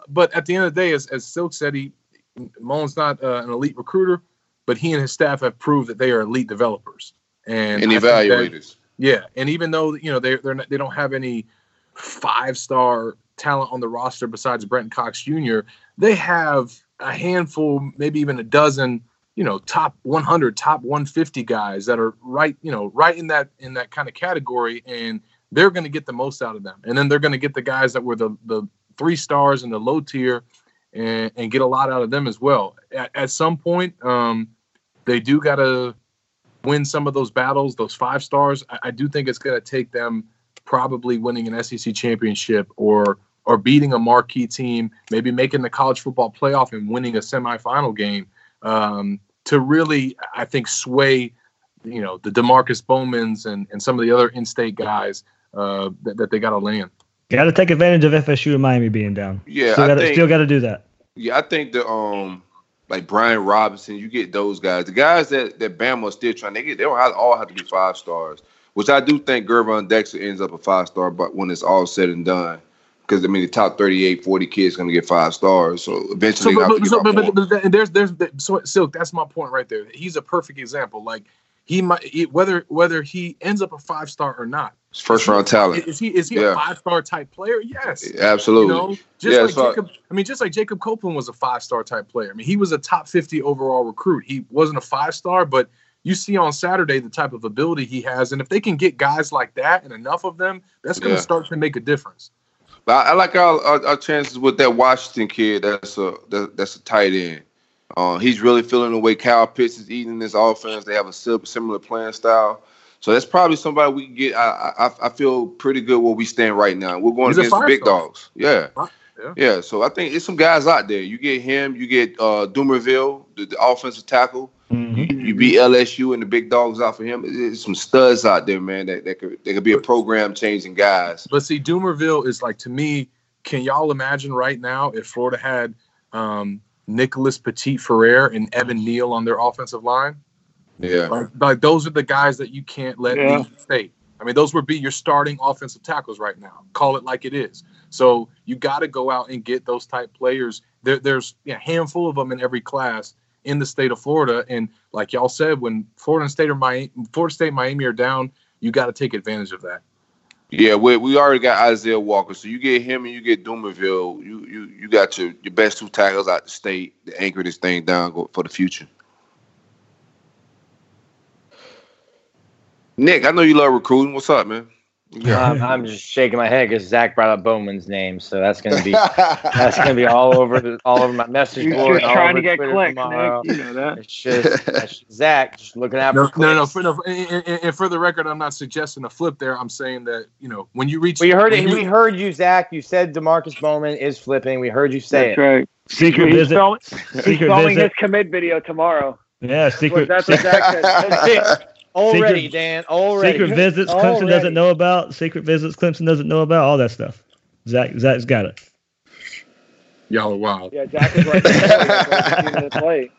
but at the end of the day, as, as Silk said, he Mullen's not uh, an elite recruiter, but he and his staff have proved that they are elite developers and, And think that- evaluators. yeah, and even though you know they they're not, they don't have any five star talent on the roster besides Brenton Cox Jr., they have a handful, maybe even a dozen, you know, top 100, top 150 guys that are right, you know, right in that in that kind of category, and they're going to get the most out of them. And then they're going to get the guys that were the the three stars in the low tier, and, and get a lot out of them as well. At, at some point, um, they do got to win some of those battles, those five stars. I, I do think it's going to take them probably winning an SEC championship or or beating a marquee team, maybe making the college football playoff and winning a semifinal game um, to really, I think, sway, you know, the Demarkcus Bowmans and, and some of the other in-state guys uh, that, that they got to land. Got to take advantage of FSU and Miami being down. Yeah, still got still got to do that. Yeah, I think the um like Brian Robinson, you get those guys. The guys that that Bama still trying, they get they don't have, all have to be five stars. Which I do think Gervon Dexter ends up a five star, but when it's all said and done. Because I mean the top 38, 40 kids gonna get five stars. So So, eventually but, you have to but, so, but, but, but, there's there's so Silk. That's my point right there. He's a perfect example. Like he might he, whether whether he ends up a five star or not. First round talent. Is he is he Yeah. a five star type player? Yes. Absolutely. You know, just Yeah, like so I- Jacob. I mean, just like Jacob Copeland was a five star type player. I mean, he was a top fifty overall recruit. He wasn't a five star, but you see on Saturday the type of ability he has, and if they can get guys like that and enough of them, that's going to Yeah. start to make a difference. But I, I like our, our our chances with that Washington kid. That's a that, that's a tight end. Uh, he's really feeling the way Kyle Pitts is eating this offense. They have a sim- similar playing style. So that's probably somebody we can get. I, I I feel pretty good where we stand right now. We're going He's a against big five-star. dogs. Yeah. Yeah. Yeah. So I think it's some guys out there. You get him. You get uh, Dumervil, the, the offensive tackle. Mhm. You, you beat LSU and the big dogs out for him. There's some studs out there, man. That, that could they could be a program changing guys. But see, Dumervil is like to me. Can y'all imagine right now if Florida had um, Nicholas Petit-Frere and Evan Neal on their offensive line? Yeah. Like, like those are the guys that you can't let Yeah. leave the state. I mean, those would be your starting offensive tackles right now. Call it like it is. So you got to go out and get those type players. There, there's a handful of them in every class in the state of Florida. And like y'all said, when Florida State or Miami, Florida State, Miami are down, you got to take advantage of that. Yeah, we, we already got Issiah Walker, so you get him and you get Dumervil. You you you got your, your best two tackles out the state to anchor this thing down for the future. Nick, I know you love recruiting. What's up, man? Yeah. Um, I'm just shaking my head because Zach brought up Bowman's name, so that's gonna be that's gonna be all over the, all over my message You're board. just trying to Twitter get clicks, tomorrow. Nick. You know that. It's just, it's just Zach just looking out No, for no, no, clicks. for, no. And, and- and for the record, I'm not suggesting a flip there. I'm saying that you know when you reach. We heard it. you- We heard you, Zach. You said Demarkcus Bowman is flipping. We heard you say That's it. right. Secret he's visit. filming, he's Secret filming visit. his commit video tomorrow. Yeah, secret. That's what Zach said. That's it. Already, Secret- Dan. Already. Secret visits Clemson Already. doesn't know about. Secret visits Clemson doesn't know about. All that stuff. Zach Zach's got it. Y'all are wild. Yeah, Zach is right the plate.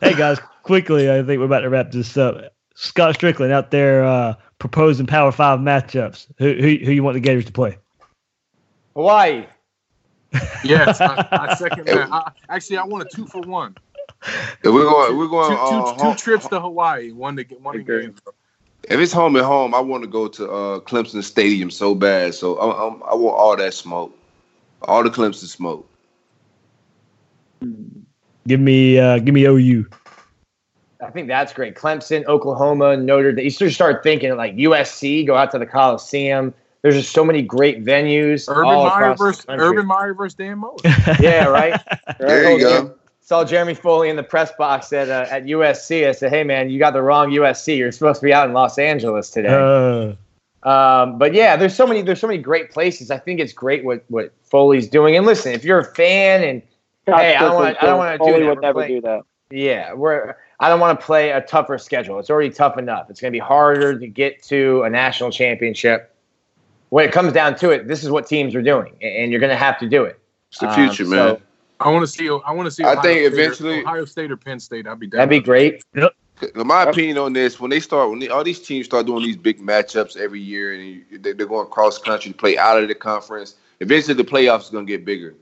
Hey guys, quickly, I think we're about to wrap this up. Scott Stricklin out there uh, proposing Power Five matchups. Who who who you want the Gators to play? Hawaii. Yes, I, I second that. I, actually, I want a two for one. If we're going, we're going. two- uh, two home- trips to Hawaii, one to get one to Agree. game. If it's home at home, I want to go to uh, Clemson Stadium so bad. So I, I'm, I want all that smoke, all the Clemson smoke. Give me uh, give me OU. I think that's great. Clemson, Oklahoma, Notre Dame. You sort start thinking like USC, go out to the Coliseum. There's just so many great venues. Urban all Meyer versus. Urban Meyer versus Dan Mullen. Yeah, right. There you go. Saw Jeremy Foley in the press box at uh, at USC. I said, "Hey, man, you got the wrong USC. You're supposed to be out in Los Angeles today." Uh, Um, but yeah, there's so many there's so many great places. I think it's great what what Foley's doing. And listen, if you're a fan and Hey, I don't wanna- I don't wanna do that. would never playing- do that. yeah, we're I don't want to play a tougher schedule. It's already tough enough. It's going to be harder to get to a national championship. When it comes down to it, this is what teams are doing, and you're going to have to do it. It's the Um, future, so- man. I want to see. I want to see. I Ohio think State or- eventually- Ohio State or Penn State. I'd be down. That'd be great. In my opinion on this, when they start, when they, all these teams start doing these big matchups every year, and you, they, they're going cross country to play out of the conference, eventually the playoffs is going to get bigger.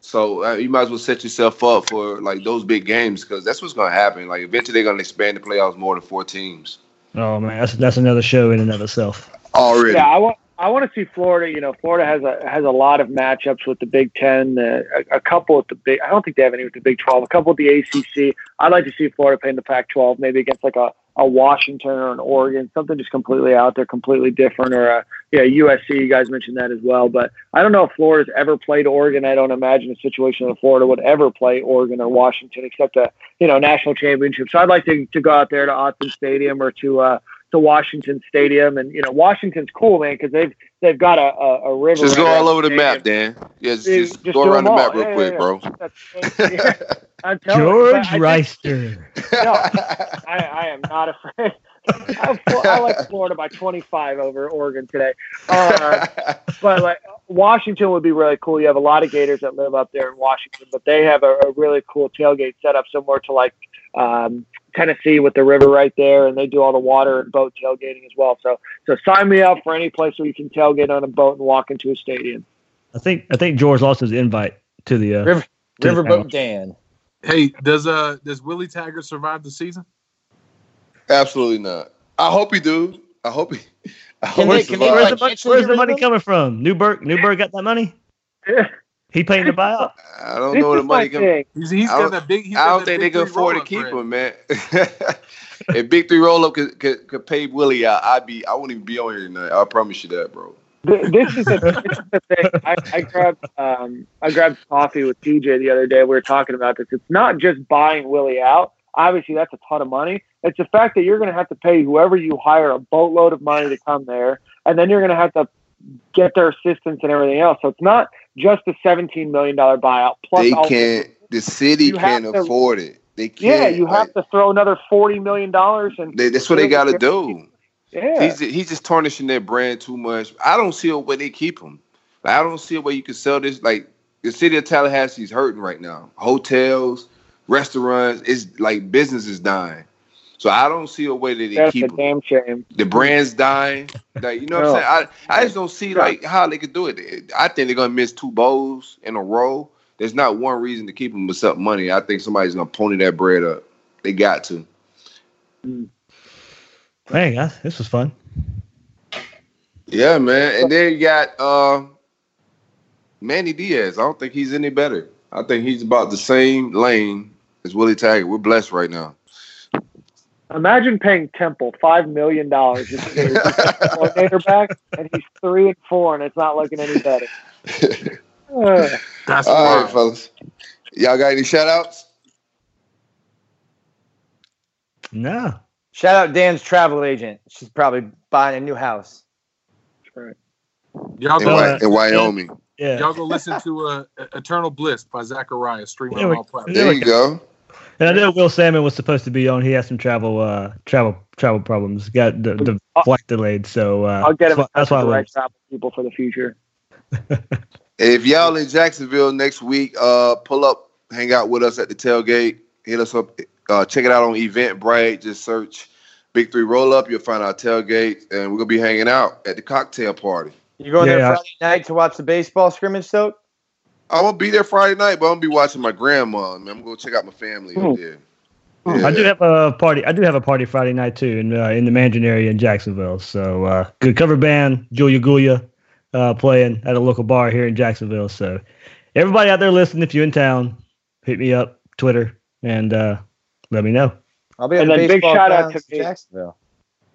So uh, you might as well set yourself up for like those big games because that's what's going to happen. Like eventually they're going to expand the playoffs more than four teams oh man, that's that's another show in and of itself. already. Yeah, I want. I want to see Florida. You know, Florida has a has a lot of matchups with the Big Ten. Uh, a, a couple with the Big. I don't think they have any with the Big Twelve. A couple with the ACC. I'd like to see Florida play in the Pac-12, maybe against like a, a Washington or an Oregon, something just completely out there, completely different. Or a, yeah, USC. You guys mentioned that as well. But I don't know if Florida's ever played Oregon. I don't imagine a situation that Florida would ever play Oregon or Washington, except a you know national championship. So I'd like to to go out there to Autzen Stadium or to. Uh, to Washington Stadium, and you know Washington's cool, man, because they've they've got a, a, a river. Just go all over the stadium. map, Dan. Yeah, just, just just go around the them map real Yeah, quick, yeah, bro. That's, yeah, I'm telling you, George but I think- Reister. no, I, I am not afraid. I, I like Florida by 25 over Oregon today. Uh, but like Washington would be really cool. You have a lot of Gators that live up there in Washington, but they have a, a really cool tailgate setup similar to like um, Tennessee with the river right there, and they do all the water and boat tailgating as well. So, so sign me up for any place where you can tailgate on a boat and walk into a stadium. I think I think George lost his invite to the. Uh, River, To Riverboat panel. Dan. Hey, does uh does Willie Taggart survive the season? Absolutely not. I hope he do. I hope he. I hope they- can they where's survives. the money, where's the money of him? coming from? Newberg Newberg got that money. Yeah. He paying the buyout. I don't This know where the money comes. thing. He's he's I got don't- big. He's I don't think they can afford to keep him, man. if Big Three roll up could, could, could pay Willie out, I'd be I wouldn't even be on here tonight. I promise you that, bro. This is the, this is the thing. I, I grabbed um, I grabbed coffee with TJ the other day. We were talking about this. It's not just buying Willie out. Obviously, that's a ton of money. It's the fact that you're going to have to pay whoever you hire a boatload of money to come there, and then you're going to have to get their assistance and everything else. So it's not just a $17 million buyout. Plus, They can't. The city You can't to- afford it. They can't. Yeah, you have like, to throw another $40 million and They, that's what they got to do. yeah. He's he's just tarnishing their brand too much. I don't see a way they keep him. Like, I don't see a way you can sell this. Like the city of Tallahassee's hurting right now. Hotels, restaurants, it's like business is dying. So I don't see a way that they That's keep him. damn shame. The brand's dying. Like you know what I'm saying? I, I just don't see like how they could do it. I think they're gonna miss two bowls in a row. There's not one reason to keep them except money. I think somebody's gonna pony that bread up. They got to. Man, guys, this was fun. Yeah, man. And then you got uh Manny Diaz. I don't think he's any better. I think he's about the same lane as Willie Taggart. We're blessed right now. Imagine paying Temple five million dollars just to get his back, and he's three and four, and it's not looking any better. Uh, That's All right, wild. fellas. Y'all got any shout outs? No. Shout out Dan's travel agent. She's probably buying a new house. Right. Y'all In, go, in Wyoming. Yeah. y'all go listen to uh, Eternal Bliss by Zachariah streaming Yeah, on all platforms. There you go. And I know Will Salmon was supposed to be on. He has some travel uh travel travel problems. Got the, the flight delayed. So uh, I'll get him. That's why, that's why I the right travel people for the future. If y'all in Jacksonville next week, uh, pull up, hang out with us at the tailgate. Hit us up. Uh, check it out on Eventbrite. Just search Big Three Roll Up. You'll find our tailgate, and we're gonna be hanging out at the cocktail party. You going Yeah. there Friday night to watch the baseball scrimmage, Soak? I'm gonna be there Friday night, but I'm gonna be watching my grandma. Man, I'm gonna go check out my family Hmm. up there. I do have a party. I do have a party Friday night too, in uh, in the Mandarin area in Jacksonville. So uh, good cover band, Julia Gulia, uh, playing at a local bar here in Jacksonville. So everybody out there listening, if you're in town, hit me up, Twitter, and uh, let me know. I'll be And the then big shout out to me. Jacksonville.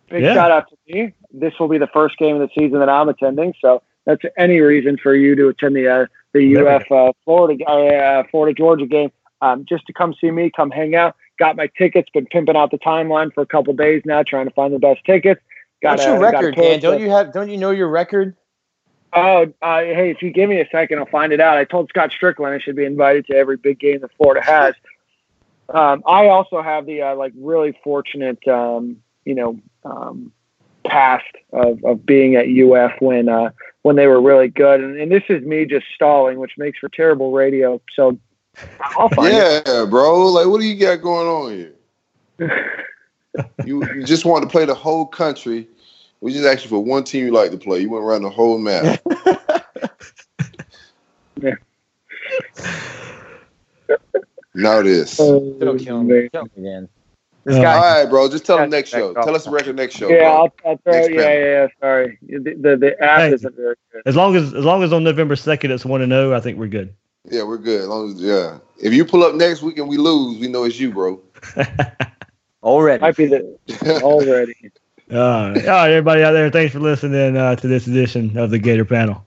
Big Yeah. shout out to me. This will be the first game of the season that I'm attending, so that's any reason for you to attend the uh, the UF uh, Florida uh, Florida Georgia game. Um, just to come see me, come hang out. Got my tickets. Been pimping out the timeline for a couple days now, trying to find the best tickets. Got What's your record, Dan? Don't you have? Don't you know your record? Oh, uh, hey, if you give me a second, I'll find it out. I told Scott Stricklin I should be invited to every big game that Florida has. Um, I also have the uh, like really fortunate, um, you know, um, past of, of being at UF when uh, when they were really good, and, and this is me just stalling, which makes for terrible radio. So I'll find it. Yeah, bro. Like, what do you got going on here? you, you just want to play the whole country. We just asked you for one team you like to play. You went around the whole map. Yeah. now this. All Don't kill me. Kill me, Dan. This guy. right, bro. Just tell them Yeah, next show. back Tell us the record next show. Yeah, bro. I'll, I'll throw. Next Yeah, yeah, panel. yeah. Sorry, the the, the app Hey. isn't very good. As long as as long as on November second it's one to zero, I think we're good. Yeah, we're good. As long as yeah. If you pull up next week and we lose, we know it's you, bro. Already. Might be the already. All right, all right, everybody out there, thanks for listening uh, to this edition of the Gator Panel.